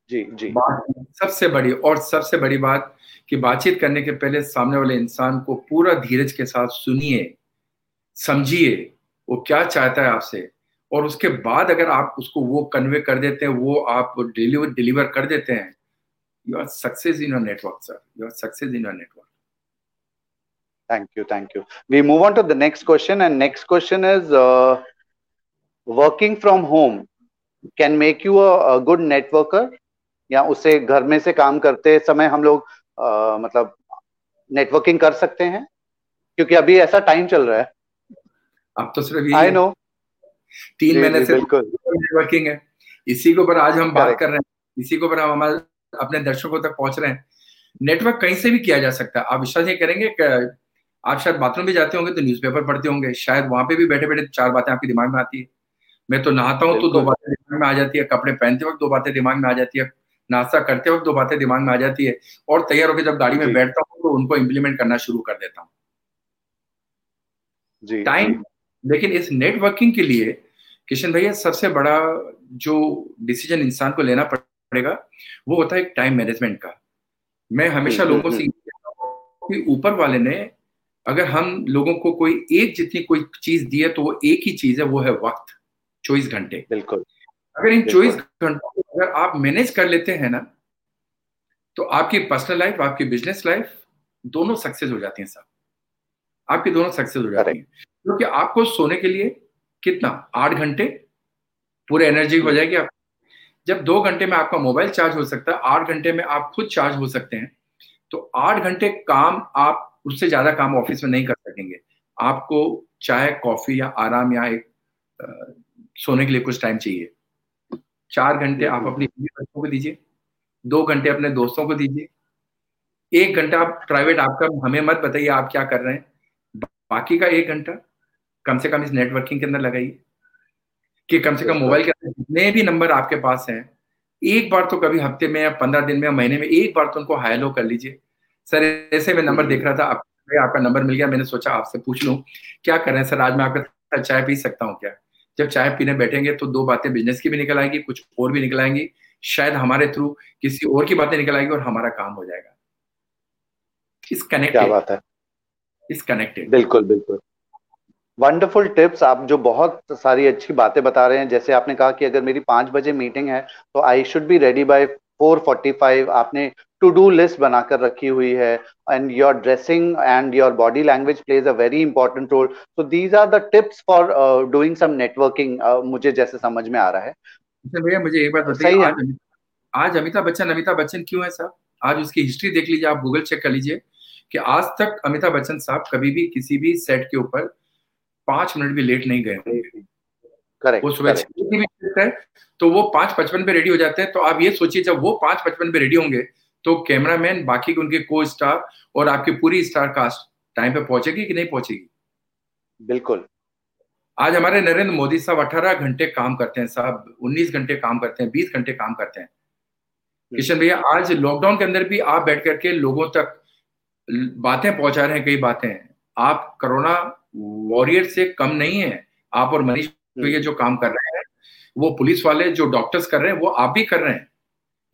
जी जी। बात सबसे बड़ी और सबसे बड़ी बात कि बातचीत करने के पहले सामने वाले इंसान को पूरा धीरज के साथ सुनिए समझिए वो क्या चाहता है आपसे। और उसके बाद अगर आप उसको वो कन्वे कर देते हैं वो आप डिलीवर डिलीवर कर देते हैं you are success in your network sir you are success in your network thank you thank you. We move on to the next question and next question is uh, working from home can make you a good networker या उसे घर में से काम करते समय हम लोग uh, मतलब नेटवर्किंग कर सकते हैं क्योंकि अभी ऐसा टाइम चल रहा है। अब तो सिर्फ़ आई नो तीन महीने से नेटवर्किंग है। इसी के ऊपर आज हम बात कर रहे हैं। इसी के ऊपर हम हमारे अपने दर्शकों तक पहुँच रहे हैं। नेटवर्क कहीं से भी किया जा सकता है। आप विश्वास नहीं करेंगे कि आप शायद बाथरूम भी जाते होंगे तो न्यूज़पेपर पढ़ते होंगे। शायद वहाँ पे भी बैठे बैठे चार बातें आपके दिमाग में आती है। मैं तो नहाता हूँ तो दो बातें दिमाग में आ जाती है कपड़े पहनते वक्त दो बातें दिमाग में आ जाती है नाश्ता करते वक्त दो बातें दिमाग में आ जाती है और तैयार होकर जब गाड़ी में बैठता हूँ तो उनको इम्प्लीमेंट करना शुरू कर देता हूँ। टाइम लेकिन इस नेटवर्किंग के लिए किशन भैया सबसे बड़ा जो डिसीज़न इंसान को लेना पड़ेगा वो होता है टाइम मैनेजमेंट का। मैं हमेशा लोगों से कि ऊपर वाले ने अगर हम लोगों को कोई एक जितनी कोई चीज़ दी है तो वो एक ही चीज़ है वो है वक्त। चौबीस घंटे। बिल्कुल। अगर इन चौबीस घंटों को अगर आप मैनेज कर लेते हैं ना तो आपकी पर्सनल लाइफ आपकी बिज़नेस लाइफ दोनों सक्सेस हो जाती हैं साहब आपकी दोनों सक्सेस हो जाती हैं। क्योंकि आपको सोने के लिए कितना? आठ घंटे? पूरे एनर्जी हो जाएगी आप। जब दो घंटे में आपका मोबाइल चार्ज हो सकता है आठ घंटे में आप खुद चार्ज हो सकते हैं तो आठ घंटे काम आप उससे ज़्यादा काम ऑफ़िस में नहीं कर सकेंगे। आपको चाय कॉफ़ी या आराम या एक सोने के लिए कुछ टाइम चाहिए। चार घंटे आप अपनी बच्चों को दीजिए। दो घंटे अपने दोस्तों को दीजिए। एक घंटा आप प्राइवेट आपका हमें मत बताइए आप क्या कर रहे हैं। बाकी का एक घंटा कम से कम इस नेटवर्किंग के अंदर लगाइए कि कम से कम मोबाइल के अंदर जितने भी नंबर आपके पास हैं एक बार तो कभी हफ़्ते में या पंद्रह दिन में या महीने में एक बार तो उनको हाई लो कर लीजिए। सर ऐसे में नंबर देख रहा था आप, आपका नंबर मिल गया मैंने सोचा आपसे पूछ लूँ। क्या कर रहे हैं? सर आज मैं आपका चाय पी सकता हूँ क्या? जब चाय पीने बैठेंगे तो दो बातें बिज़नेस की भी निकल आएँगी कुछ और भी निकल आएँगी। शायद हमारे थ्रू किसी और की बातें निकल आएँगी और हमारा काम हो जाएगा। इस कनेक्टेड क्या बात है। इस कनेक्टेड बिल्कुल बिल्कुल। वंडरफुल टिप्स आप जो बहुत सारी अच्छी बातें बता रहे हैं जैसे आपने कहा कि अगर मेरी पाँच बजे मीटिंग है तो I should be ready by four forty five आपने टू डू लिस्ट बनाकर रखी हुई है and your dressing and your body language plays a very important role so these are the tips for doing some networking मुझे जैसे समझ में आ रहा है। अच्छा भैया मुझे एक बात बताइए आज, आज अमिताभ बच्चन अमिताभ बच्चन क्यों है साहब? आज उसकी हिस्ट्री देख लीजिए आप गूगल चेक कर लीजिए कि आज तक अमिताभ बच्चन साहब कभी भी किसी भी सेट के ऊपर पाँच मिनट भी लेट नहीं गए होंगे। वो सुबह भी है तो वो पाँच पचपन पे रेडी हो जाते हैं तो आप ये सोचिए जब वो पाँच पचपन पे रेडी होंगे तो कैमरामैन बाकी उनके को स्टार और आपकी पूरी स्टार कास्ट टाइम पे पहुंचेगी कि नहीं पहुंचेगी? बिल्कुल। आज हमारे नरेंद्र मोदी साहब अठारह घंटे काम करते हैं साहब उन्नीस घंटे काम करते हैं बीस घंटे काम करते हैं। हम्म। किशन भैया आज लॉकडाउन के अंदर भी आप बैठ करके लोगों तक बातें पहुँचा रहे हैं कई बातें। आप कोरोना वॉरियर से कम नहीं है। आप और मनीष भैया जो काम कर रहे हैं वो पुलिस वाले जो डॉक्टर्स कर रहे हैं वो आप भी कर रहे हैं।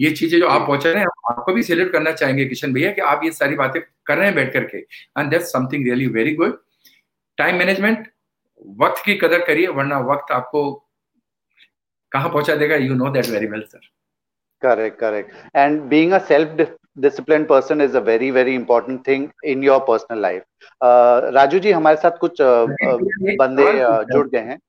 ये चीज़ें जो आप पहुँचा रहे हैं आपको भी सेल्यूट करना चाहेंगे किशन भैया कि आप ये सारी बातें कर रहे हैं बैठ करके। And that's something really very good time management वक्त की कदर करिए वरना वक्त आपको कहाँ पहुँचा देगा you know that very well sir correct correct. And being a self disciplined person is a very very important thing in your personal life. Uh, Raju ji हमारे साथ कुछ uh, बंदे uh, जुड़ गए हैं।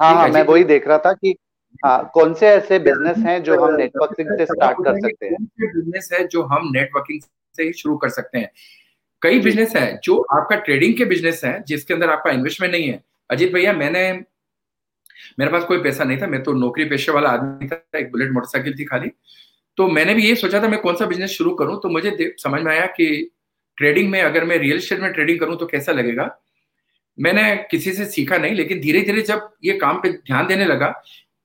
हाँ हाँ मैं वही देख रहा था कि हाँ कौन से ऐसे बिज़नेस हैं जो हम नेटवर्किंग से स्टार्ट कर सकते हैं? बिज़नेस है जो हम नेटवर्किंग से ही शुरू कर सकते हैं? कई बिज़नेस है जो आपका ट्रेडिंग के बिज़नेस है जिसके अंदर आपका इन्वेस्टमेंट नहीं है। अजीत भैया मैंने मेरे पास कोई पैसा नहीं था मैं तो नौकरी पेशे वाला आदमी था एक बुलेट मोटरसाइकिल थी खाली। तो मैंने भी ये सोचा था मैं कौन सा बिज़नेस शुरू करूँ? तो मुझे समझ में आया कि ट्रेडिंग में अगर मैं रियल स्टेट में ट्रेडिंग करूँ तो कैसा लगेगा? मैंने किसी से सीखा नहीं लेकिन धीरे धीरे जब ये काम पे ध्यान देने लगा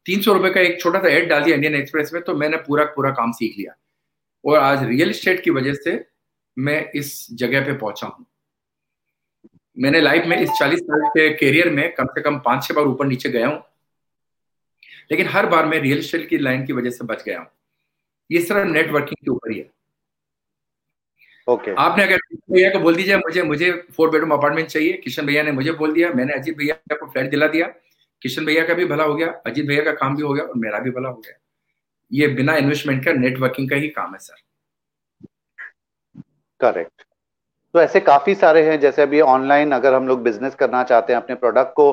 तीन सौ रुपए का एक छोटा सा एड डाल दिया इंडियन एक्सप्रेस में तो मैंने पूरा पूरा काम सीख लिया। और आज रियल एस्टेट की वजह से मैं इस जगह पे पहुँचा हूँ। मैंने लाइफ में इस चालीस साल के करियर में कम से कम पाँच छह बार ऊपर नीचे गया हूँ। लेकिन हर बार मैं रियल एस्टेट की लाइन की वजह से बच गया हूँ। ये सिर्फ़ नेटवर्किंग के ऊपर ही है। Okay okay. आपने अगर भैया को बोल दीजिए मुझे मुझे फोर बेडरूम अपार्टमेंट चाहिए किशन भैया ने मुझे बोल दिया मैंने अजीत भैया को फ्लैट दिला दिया। किशन भैया का भी भला हो गया, अजीत भैया का काम भी हो गया और मेरा भी भला हो गया। ये बिना इन्वेस्टमेंट का नेटवर्किंग का ही काम है, सर। करेक्ट तो ऐसे काफ़ी सारे हैं, जैसे अभी ऑनलाइन अगर हम लोग बिज़नेस करना चाहते हैं, अपने प्रोडक्ट को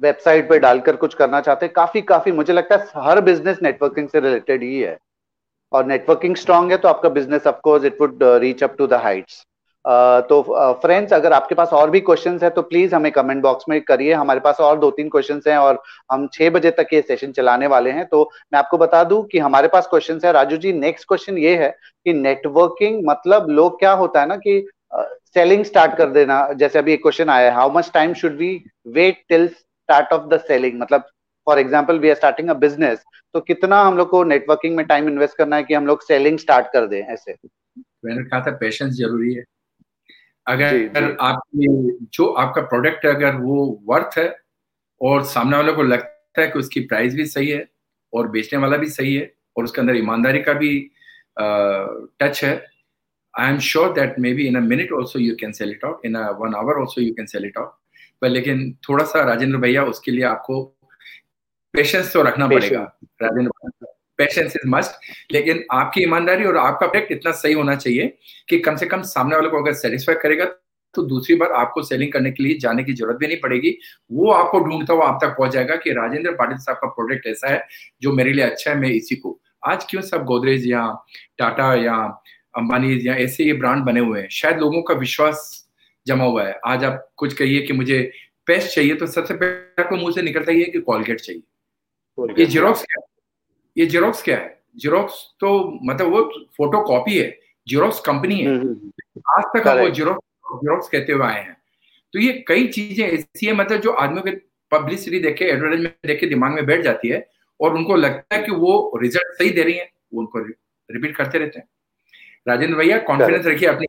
वेबसाइट पे डालकर कुछ करना चाहते हैं काफ़ी काफ़ी मुझे लगता है हर बिज़नेस नेटवर्किंग से रिलेटेड ही है। और नेटवर्किंग स्ट्रांग है तो आपका business of course it would reach up to the heights तो फ्रेंड्स अगर आपके पास और भी क्वेश्चन है तो प्लीज़ हमें कमेंट बॉक्स में करिए। हमारे पास और दो तीन क्वेश्चन हैं और हम छह बजे तक ये सेशन चलाने वाले हैं। तो मैं आपको बता दूँ कि हमारे पास क्वेश्चन है। राजू जी नेक्स्ट क्वेश्चन ये है कि नेटवर्किंग मतलब लोग क्या होता है ना कि सेलिंग uh, स्टार्ट कर देना। जैसे अभी एक क्वेश्चन आया है how much time should we wait till start of the selling मतलब for example we are starting a business तो कितना हम लोग को नेटवर्किंग में टाइम इन्वेस्ट करना है कि हम लोग सेलिंग स्टार्ट कर दें ऐसे? मैंने कहा था पेशेंस ज़रूरी है। अगर जी, जी. आपकी जो आपका प्रोडक्ट है अगर वो वर्थ है और सामने वाले को लगता है कि उसकी प्राइस भी सही है और बेचने वाला भी सही है और उसके अंदर ईमानदारी का भी टच है I am sure that may be in a minute also you can sell it out in a one hour also you can sell it out पर लेकिन थोड़ा सा राजेंद्र भैया उसके लिए आपको पेशेंस तो रखना पड़ेगा। राजेंद्र पेशेंस इज़ मस्ट लेकिन आपकी ईमानदारी और आपका प्रोडक्ट इतना सही होना चाहिए कि कम से कम सामने वाले को अगर सेटिस्फाई करेगा तो दूसरी बार आपको सेलिंग करने के लिए जाने की ज़रूरत भी नहीं पड़ेगी। वो आपको ढूंढता हुआ आप तक पहुँच जाएगा कि राजेंद्र पाटिल साहब का प्रोडक्ट ऐसा है जो मेरे लिए अच्छा है मैं इसी को। आज क्यों सब गोदरेज या टाटा या अंबानी या ऐसे ये ब्रांड बने हुए हैं? शायद लोगों का विश्वास जमा हुआ है। आज आप कुछ कहिए कि मुझे पेस्ट चाहिए तो सबसे पहले आपको मुँह से निकलता ही है कि कॉलगेट चाहिए। ये जीरोक्स क्या ये जीरोक्स क्या है? जेरोक्स तो मतलब वो फ़ोटो कॉपी है. जेरोक्स कंपनी है. हम्म, हम्म, हम्म। आज तक हम वो जीरोक्स जेरोक्स कहते हुए आए हैं। तो ये कई चीज़ें ऐसी है मतलब जो आदमियों के पब्लिसिटी देखे एडवर्टाइजमेंट देखे दिमाग में बैठ जाती है और उनको लगता है कि वो रिज़ल्ट सही दे रही है वो उनको रिपीट करते रहते हैं। राजेंद्र भैया कॉन्फिडेंस रखिए अपने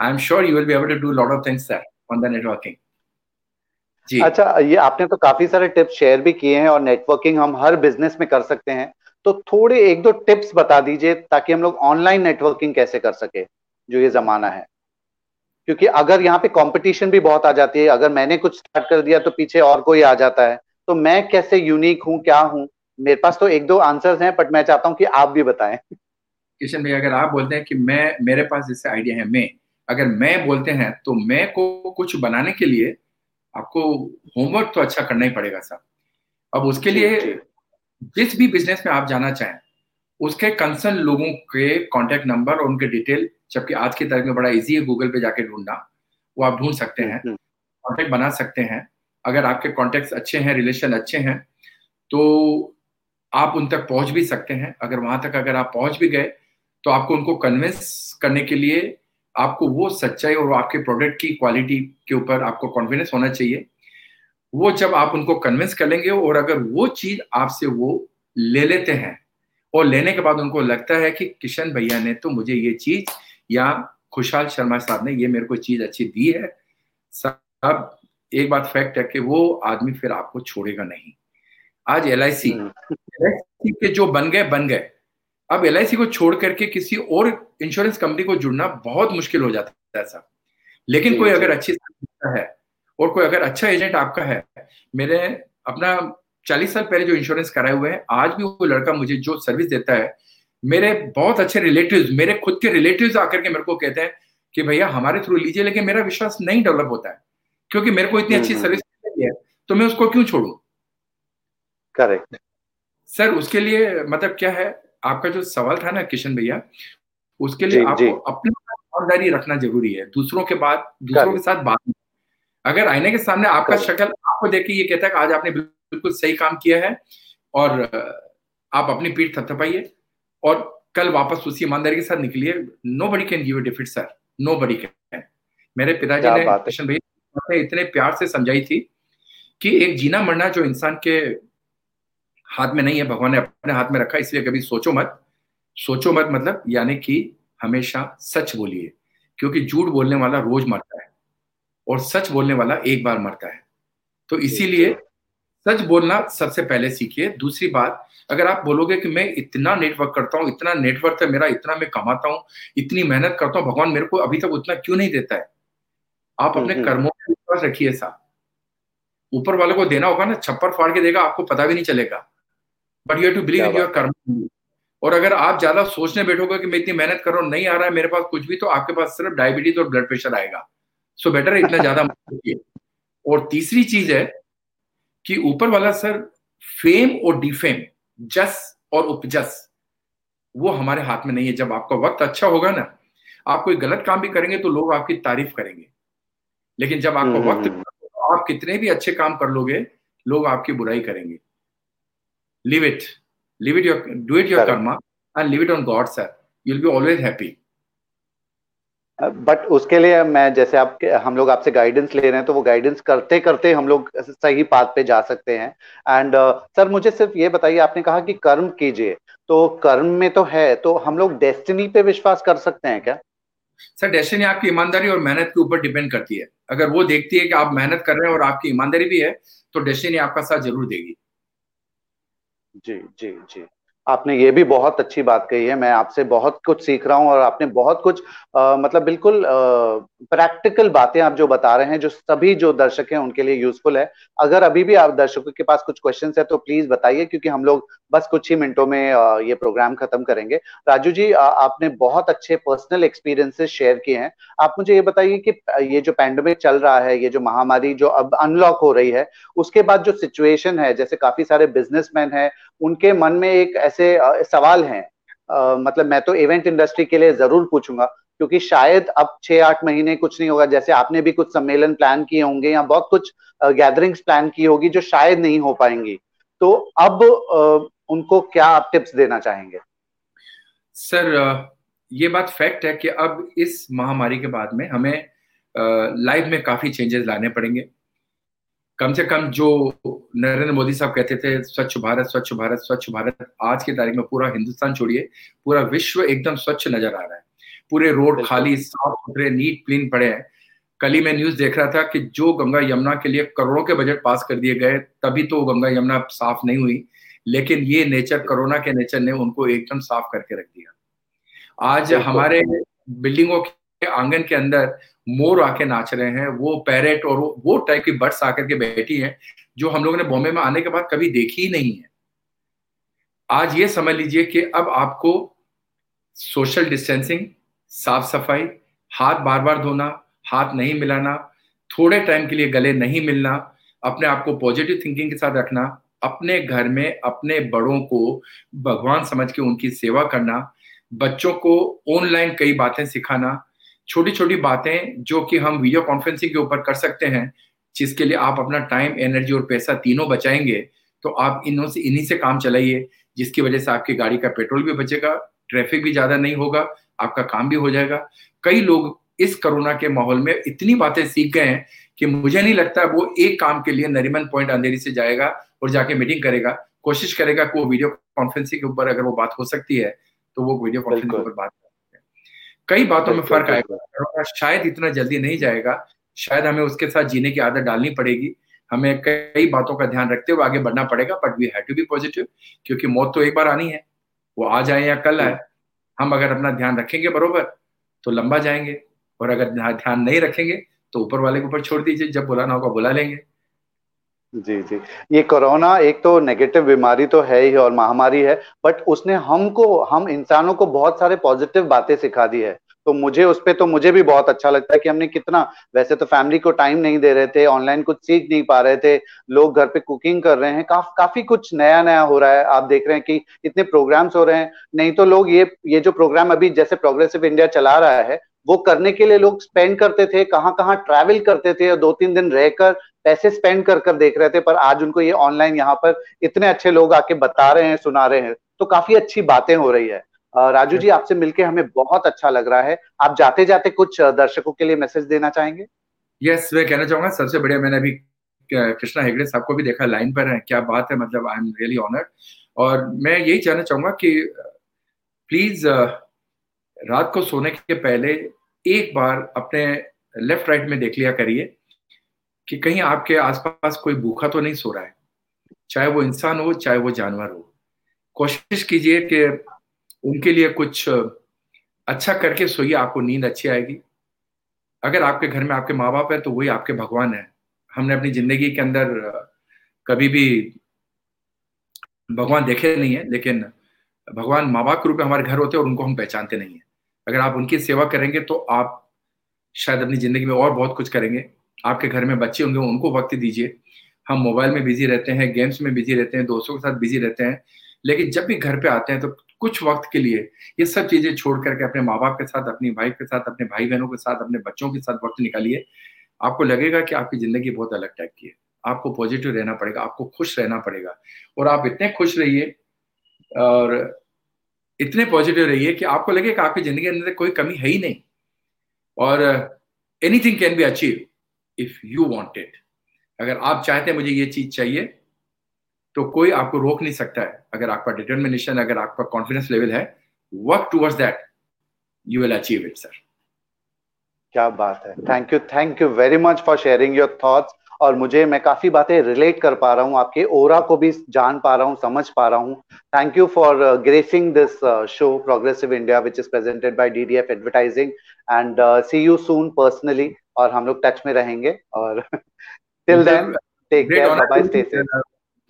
I am sure you will be able to do lot of things sir on the networking जी। अच्छा ये आपने तो काफ़ी सारे टिप्स शेयर भी किए हैं और नेटवर्किंग हम हर बिज़नेस में कर सकते हैं। तो थोड़े एक दो टिप्स बता दीजिए ताकि हम लोग ऑनलाइन नेटवर्किंग कैसे कर सके जो ये जमाना है। क्योंकि अगर यहाँ पे कंपटीशन भी बहुत आ जाती है अगर मैंने कुछ स्टार्ट कर दिया तो पीछे और कोई आ जाता है तो मैं कैसे यूनिक हूँ क्या हूँ? मेरे पास तो एक दो आंसर्स हैं बट मैं चाहता हूँ कि आप भी बताएँ। किशन भाई अगर आप बोलते हैं कि मैं मेरे पास जैसे आइडिया है मैं अगर मैं बोलते हैं तो मैं को कुछ बनाने के लिए आपको होमवर्क तो अच्छा करना ही पड़ेगा सर अब उसके लिए जिस भी बिज़नेस में आप जाना चाहें उसके कंसर्न लोगों के कॉन्टेक्ट नंबर और उनके डिटेल जबकि आज की तारीख में बड़ा इजी है गूगल पे जाके ढूंढना वो आप ढूंढ सकते हैं कॉन्टेक्ट हम्म। बना सकते हैं। अगर आपके कॉन्टेक्ट अच्छे हैं रिलेशन अच्छे हैं तो आप उन तक पहुँच भी सकते हैं। अगर वहाँ तक अगर आप पहुँच भी गए तो आपको उनको कन्विंस करने के लिए आपको वो सच्चाई और आपके प्रोडक्ट की क्वालिटी के ऊपर आपको कॉन्फिडेंस होना चाहिए। वो जब आप उनको कन्विंस कर लेंगे और अगर वो चीज़ आपसे वो ले लेते हैं और लेने के बाद उनको लगता है कि किशन भैया ने तो मुझे ये चीज़ या खुशहाल शर्मा साहब ने ये मेरे को चीज़ अच्छी दी है सब एक बात फैक्ट है कि वो आदमी फिर आपको छोड़ेगा नहीं। आज एल आई सी के जो बन गए बन गए। अब एलआईसी को छोड़ करके किसी और इंश्योरेंस कंपनी को जुड़ना बहुत मुश्किल हो जाता है सर लेकिन कोई अगर अच्छी है और कोई अगर अच्छा एजेंट आपका है मेरे अपना चालीस साल पहले जो इंश्योरेंस कराए हुए हैं आज भी वो लड़का मुझे जो सर्विस देता है मेरे बहुत अच्छे रिलेटिव मेरे खुद के रिलेटिव आकर के मेरे को कहते हैं कि भैया हमारे थ्रू लीजिए लेकिन मेरा विश्वास नहीं डेवलप होता है क्योंकि मेरे को इतनी अच्छी सर्विस हम्म, हम्म। है तो मैं उसको क्यों छोड़ू? करेक्ट सर उसके लिए मतलब क्या है आपका जो सवाल था ना किशन भैया उसके लिए आपको अपनी ईमानदारी रखना ज़रूरी है दूसरों के बाद दूसरों के साथ बात अगर आईने के सामने आपका शक्ल आपको देख के ये कहता है कि आज आपने बिल्कुल सही काम किया है और आप अपनी पीठ थपथपाइए और कल वापस उसी ईमानदारी के साथ निकलिए। Nobody can give defeat sir nobody can मेरे पिताजी ने किशन भैया इतने प्यार से समझाई थी कि एक जीना मरना जो इंसान के हाथ में नहीं है भगवान ने अपने हाथ में रखा इसलिए कभी सोचो मत। सोचो मत मतलब यानी कि हमेशा सच बोलिए क्योंकि झूठ बोलने वाला रोज मरता है। और सच बोलने वाला एक बार मरता है। तो इसीलिए सच बोलना सबसे पहले सीखिए। दूसरी बात अगर आप बोलोगे कि मैं इतना नेटवर्क करता हूँ इतना नेटवर्क है मेरा इतना मैं कमाता हूँ इतनी मेहनत करता हूँ भगवान मेरे को अभी तक उतना क्यों नहीं देता है? आप अपने। कर्मों में विश्वास रखिए साहब ऊपर वाले को देना होगा ना छप्पर फाड़ के देगा आपको पता भी नहीं चलेगा। But you to believe in your karma और अगर आप ज़्यादा सोचने बैठोगे कि मैं इतनी मेहनत कर रहा हूँ नहीं आ रहा है मेरे पास कुछ भी तो आपके पास सिर्फ़ डायबिटीज़ और ब्लड प्रेशर आएगा। सो बेटर है इतना ज़्यादा और तीसरी चीज़ है कि ऊपर वाला सर फेम और डिफेम जस और उपजस वो हमारे हाथ में नहीं है। जब आपका वक्त अच्छा होगा ना आप कोई गलत काम भी करेंगे तो लोग आपकी तारीफ़ करेंगे। लेकिन जब आपका वक्त तो आप कितने भी अच्छे काम कर लोगे लोग आपकी बुराई करेंगे। Leave it leave it your do it your karma and leave it on God sir you'll be always happy but उसके लिए मैं जैसे आप हम लोग आपसे गाइडेंस ले रहे हैं तो वो गाइडेंस करते करते हम लोग सही पाथ पे जा सकते हैं। एंड सर uh, मुझे सिर्फ़ ये बताइए आपने कहा कि कर्म कीजिए तो कर्म में तो है तो हम लोग डेस्टिनी पे विश्वास कर सकते हैं क्या? सर डेस्टिनी आपकी ईमानदारी और मेहनत के ऊपर डिपेंड करती है। अगर वो देखती है कि आप मेहनत कर रहे हैं और आपकी ईमानदारी भी है तो डेस्टिनी आपका साथ ज़रूर देगी। जी जी जी। आपने ये भी बहुत अच्छी बात कही है मैं आपसे बहुत कुछ सीख रहा हूँ और आपने बहुत कुछ आ, मतलब बिल्कुल प्रैक्टिकल बातें आप जो बता रहे हैं जो सभी जो दर्शक हैं उनके लिए यूजफुल है। अगर अभी भी आप दर्शकों के पास कुछ क्वेश्चन है तो प्लीज़ बताइए क्योंकि हम लोग बस कुछ ही मिनटों में आ, ये प्रोग्राम खत्म करेंगे। राजू जी आ, आपने बहुत अच्छे पर्सनल एक्सपीरियंसेस शेयर किए हैं। आप मुझे ये बताइए कि ये जो पैंडमिक चल रहा है ये जो महामारी जो अब अनलॉक हो रही है उसके बाद जो सिचुएशन है जैसे काफ़ी सारे बिजनेसमैन हैं उनके मन में एक ऐसे सवाल हैं। मतलब मैं तो इवेंट इंडस्ट्री के लिए ज़रूर पूछूँगा, क्योंकि शायद अब छह आठ महीने कुछ नहीं होगा। जैसे आपने भी कुछ सम्मेलन प्लान किए होंगे या बहुत कुछ गैदरिंग्स प्लान की होगी जो शायद नहीं हो पाएँगी। तो अब उनको क्या आप टिप्स देना चाहेंगे? सर ये बात फैक्ट है कि अब इस महामारी के बाद में हमें लाइफ में काफ़ी चेंजेस लाने पड़ेंगे। कम से कम जो नरेंद्र मोदी साहब कहते थे स्वच्छ भारत स्वच्छ भारत स्वच्छ भारत आज की तारीख में पूरा हिंदुस्तान छोड़िए पूरा विश्व एकदम स्वच्छ नज़र आ रहा है। पूरे रोड खाली साफ़ सुथरे नीट क्लीन पड़े हैं। कल ही मैं न्यूज़ देख रहा था कि जो गंगा यमुना के लिए करोड़ों के बजट पास कर दिए गए तभी तो गंगा यमुना साफ़ नहीं हुई लेकिन ये नेचर कोरोना के नेचर ने उनको एकदम साफ़ करके रख दिया। आज हमारे बिल्डिंगों के आँगन के अंदर मोर आके नाच रहे हैं, वो पैरेट और वो टाइप की बर्ड्स आकर के बैठी हैं, जो हम लोगों ने बॉम्बे में आने के बाद कभी देखी ही नहीं है। आज ये समझ लीजिए कि अब आपको सोशल डिस्टेंसिंग साफ़ सफ़ाई, हाथ बार बार धोना, हाथ नहीं मिलाना, थोड़े टाइम के लिए गले नहीं मिलना, अपने आप को पॉजिटिव थिंकिंग के साथ रखना, अपने घर में अपने बड़ों को भगवान समझ के उनकी सेवा करना, बच्चों को ऑनलाइन कई बातें सिखाना छोटी छोटी बातें जो कि हम वीडियो कॉन्फ्रेंसिंग के ऊपर कर सकते हैं, जिसके लिए आप अपना टाइम एनर्जी और पैसा तीनों बचाएँगे तो आप इनों से, इन्हीं से काम चलाइए, जिसकी वजह से आपकी गाड़ी का पेट्रोल भी बचेगा ट्रैफ़िक भी ज़्यादा नहीं होगा, आपका काम भी हो जाएगा। कई लोग इस कोरोना के माहौल में इतनी बातें सीख गए हैं कि मुझे नहीं लगता वो एक काम के लिए नरीमन पॉइंट अंधेरी से जाएगा और जाके मीटिंग करेगा। कोशिश करेगा कि वो वीडियो कॉन्फ्रेंसिंग के ऊपर अगर वो बात हो सकती है तो वो वीडियो कॉन्फ्रेंसिंग के ऊपर बात कई बातों में फ़र्क आएगा। शायद इतना जल्दी नहीं जाएगा शायद हमें उसके साथ जीने की आदत डालनी पड़ेगी। हमें कई बातों का ध्यान रखते हुए आगे बढ़ना पड़ेगा but we have to be positive क्योंकि मौत तो एक बार आनी है। वो आ जाए या कल आए। हम अगर अपना ध्यान रखेंगे बरोबर तो लंबा जाएँगे। और अगर ध्यान नहीं रखेंगे तो ऊपर वाले के ऊपर छोड़ दीजिए। जब बुलाना होगा बुला लेंगे। जी जी। ये कोरोना एक तो नेगेटिव बीमारी तो है ही और महामारी है बट उसने हमको हम इंसानों को बहुत सारे पॉजिटिव बातें सिखा दी है। तो मुझे उस पर तो मुझे भी बहुत अच्छा लगता है कि हमने कितना वैसे तो फैमिली को टाइम नहीं दे रहे थे ऑनलाइन कुछ सीख नहीं पा रहे थे लोग घर पे कुकिंग कर रहे हैं काफ, काफ़ी कुछ नया नया हो रहा है। आप देख रहे हैं कि इतने प्रोग्राम्स हो रहे हैं। नहीं तो लोग ये ये जो प्रोग्राम अभी जैसे प्रोग्रेसिव इंडिया चला रहा है वो करने के लिए लोग स्पेंड करते थे कहाँ कहाँ ट्रैवल करते थे दो तीन दिन रहकर पैसे स्पेंड कर कर देख रहे थे, पर आज उनको ये ऑनलाइन यहाँ पर इतने अच्छे लोग आके बता रहे हैं, सुना रहे हैं तो काफ़ी अच्छी बातें हो रही है। राजू जी, आपसे मिलके हमें बहुत अच्छा लग रहा है। आप जाते जाते कुछ दर्शकों के लिए मैसेज देना चाहेंगे? यस मैं कहना चाहूँगा, सबसे बढ़िया मैंने अभी कृष्णा हेगड़े साहब को भी देखा लाइन पर है, क्या बात है मतलब आई एम रियली ऑनर्ड और मैं यही जानना चाहूँगा कि प्लीज़ रात को सोने के पहले एक बार अपने लेफ़्ट राइट में देख लिया करिए कि कहीं आपके आसपास कोई भूखा तो नहीं सो रहा है। चाहे वो इंसान हो, चाहे वो जानवर हो। कोशिश कीजिए कि उनके लिए कुछ अच्छा करके सोइए, आपको नींद अच्छी आएगी। अगर आपके घर में आपके माँ बाप है तो वही आपके भगवान है। हमने अपनी ज़िंदगी के अंदर, कभी भी भगवान देखे नहीं है, लेकिन भगवान माँ बाप के रूप में हमारे घर होते हैं और उनको हम पहचानते नहीं है। अगर आप उनकी सेवा करेंगे तो आप शायद अपनी ज़िंदगी में और बहुत कुछ करेंगे। आपके घर में बच्चे होंगे, उनको वक्त दीजिए। हम मोबाइल में बिज़ी रहते हैं, गेम्स में बिज़ी रहते हैं, दोस्तों के साथ बिज़ी रहते हैं। लेकिन जब भी घर पे आते हैं तो कुछ वक्त के लिए ये सब चीज़ें छोड़ करके अपने माँ बाप के साथ, अपनी वाइफ के साथ, अपने भाई बहनों के साथ, अपने बच्चों के साथ वक्त निकालिए। आपको लगेगा कि आपकी ज़िंदगी बहुत अलग टाइप की है। आपको पॉजिटिव रहना पड़ेगा, आपको खुश रहना पड़ेगा। और आप इतने खुश रहिए और इतने पॉजिटिव रहिए कि आपको लगे कि आपकी ज़िंदगी अंदर कोई कमी है ही नहीं। और anything can be achieve if you want it अगर आप चाहते हैं मुझे ये चीज़ चाहिए तो कोई आपको रोक नहीं सकता है। अगर आपका डिटर्मिनेशन अगर आपका कॉन्फिडेंस लेवल है work towards that you will achieve it sir क्या बात है। Thank you thank you very much for sharing your thoughts और मुझे मैं काफ़ी बातें रिलेट कर पा रहा हूँ आपके ओरा को भी जान पा रहा हूँ समझ पा रहा हूँ। Thank you for gracing this show Progressive India which is presented by DDF advertising and see you soon personally और हम लोग टच में रहेंगे और till then take care bye bye stay safe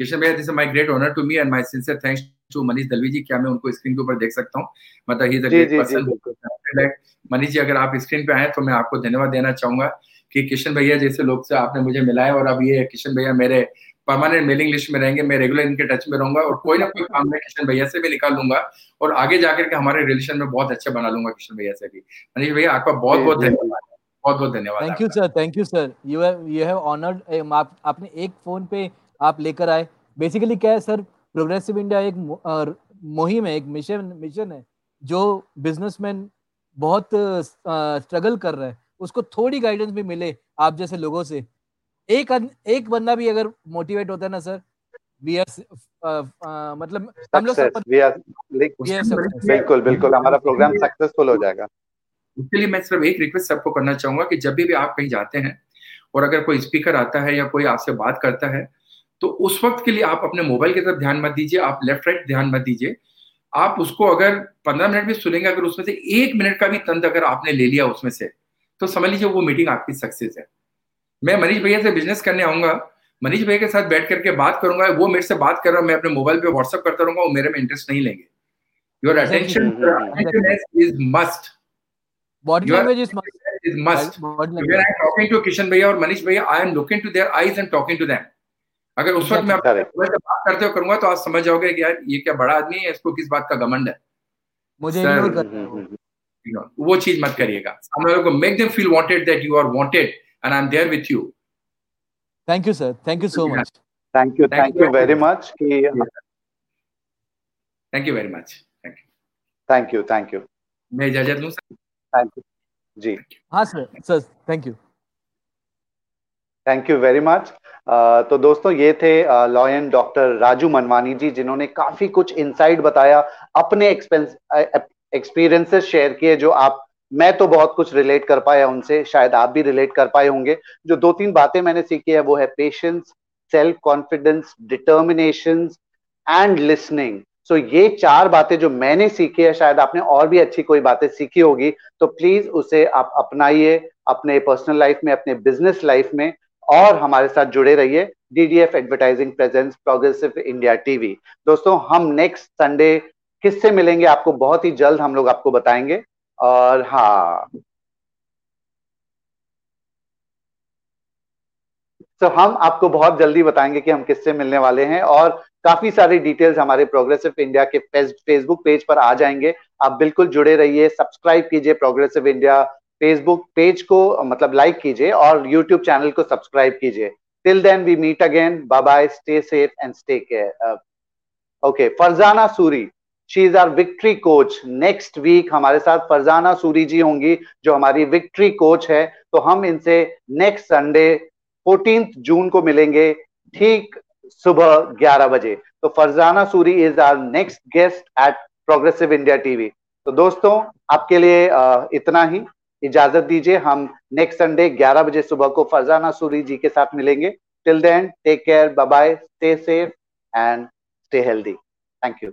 Kishan भैया this is my great honour to me and my sincere thanks to Manish Dalvi ji क्या मैं उनको स्क्रीन के ऊपर देख सकता हूँ? मतलब he is a great person Manish ji अगर आप स्क्रीन पे आए तो मैं आपको धन्यवाद देना चाहूँगा। कि किशन भैया जैसे लोग से आपने मुझे मिलाया और अब ये किशन भैया मेरे परमानेंट मेलिंग लिस्ट में रहेंगे मैं रेगुलर इनके टच में रहूँगा और कोई ना कोई काम मैं किशन भैया से भी निकाल लूँगा और आगे जाकर के हमारे रिलेशन में बहुत अच्छे बना लूँगा किशन भैया से भी। मनीष भैया आपका बहुत बहुत धन्यवाद बहुत बहुत धन्यवाद thank you sir thank you sir you have you have honoured आप आपने एक फ़ोन पे आप लेकर आए। बेसिकली क्या है सर प्रोग्रेसिव इंडिया एक मुहिम है एक मिशन मिशन है जो बिजनेसमैन बहुत स्ट्रगल कर रहे है। उसको थोड़ी गाइडेंस भी मिले आप जैसे लोगों से। एक एक बंदा भी अगर मोटिवेट होता है ना सर वी आर मतलब हम लोग बिल्कुल बिल्कुल हमारा प्रोग्राम सक्सेसफुल हो जाएगा। उसके लिए मैं सिर्फ़ एक रिक्वेस्ट सबको करना चाहूँगा कि जब भी आप कहीं जाते हैं और अगर कोई स्पीकर आता है या कोई आपसे बात करता है तो उस वक्त के लिए आप अपने मोबाइल की तरफ़ ध्यान मत दीजिए आप लेफ़्ट राइट ध्यान मत दीजिए। आप उसको अगर पंद्रह मिनट भी सुनेंगे अगर उसमें से एक मिनट का भी तंत्र अगर आपने ले लिया उसमें से तो समझ लीजिए वो मीटिंग आपकी सक्सेस है। मैं मनीष भैया से बिज़नेस करने आऊँगा मनीष भैया के साथ बैठ करके बात करूँगा वो मेरे से बात कर रहा हूँ मैं अपने मोबाइल पे व्हाट्सअप करता रहूँगा वो मेरे में इंटरेस्ट नहीं लेंगे। Your attention is must body language is must. Is must. When I'm talking to Kishan Bhaiya or Manish Bhaiya, I am looking to their eyes and talking to them. अगर उस वक्त मैं बात करते हो करूँगा तो आप समझ जाओगे कि यार ये क्या बड़ा आदमी है इसको किस बात का घमंड है? मुझे इग्नोर कर वो चीज़ मत करिएगा। सामने वालों को make them feel wanted that you are wanted and I am there with you thank you sir thank you so much thank you thank you very much कि thank you very much thank you thank you thank you मैं इजाज़त लूँ sir thank you जी। हाँ sir sir thank you thank you very much तो दोस्तों ये थे लॉयन डॉक्टर राजू मनवानी जी जिन्होंने काफ़ी कुछ इनसाइट बताया अपने एक्सपीरियंसेस शेयर किए जो आप, मैं तो बहुत कुछ रिलेट कर पाया उनसे, शायद आप भी रिलेट कर पाए होंगे। जो दो तीन बातें मैंने सीखी है, वो है patience self confidence determination and listening so ये चार बातें जो मैंने सीखी है, शायद आपने और भी अच्छी कोई बातें सीखी होगी तो प्लीज़ उसे आप अपनाइए, अपने पर्सनल लाइफ में, अपने बिज़नेस लाइफ में और हमारे साथ जुड़े रहिए। DDF advertising presents Progressive India TV दोस्तों, हम नेक्स्ट संडे किससे मिलेंगे आपको बहुत ही जल्द हम लोग आपको बताएँगे। और हाँ। तो हम आपको बहुत जल्दी बताएँगे कि हम किससे मिलने वाले हैं और काफ़ी सारी डिटेल्स हमारे प्रोग्रेसिव इंडिया के फेसबुक पेज पर आ जाएँगे। आप बिल्कुल जुड़े रहिए सब्सक्राइब कीजिए प्रोग्रेसिव इंडिया फेसबुक पेज को मतलब लाइक कीजिए और यूट्यूब चैनल को सब्सक्राइब कीजिए। Till then we meet again bye bye stay safe and stay care okay Farzana Suri she is our victory coach next week हमारे साथ फरजाना सूरी जी होंगी, जो हमारी विक्ट्री कोच है। तो हम इनसे नेक्स्ट संडे फोर्टीन जून को मिलेंगे, ठीक सुबह 11 बजे। तो Farzana Suri is our next guest at Progressive India TV तो दोस्तों, आपके लिए इतना ही। इजाज़त दीजिए, हम नेक्स्ट संडे 11 बजे सुबह को फरजाना सूरी जी के साथ मिलेंगे। Till then take care bye bye stay safe and stay healthy thank you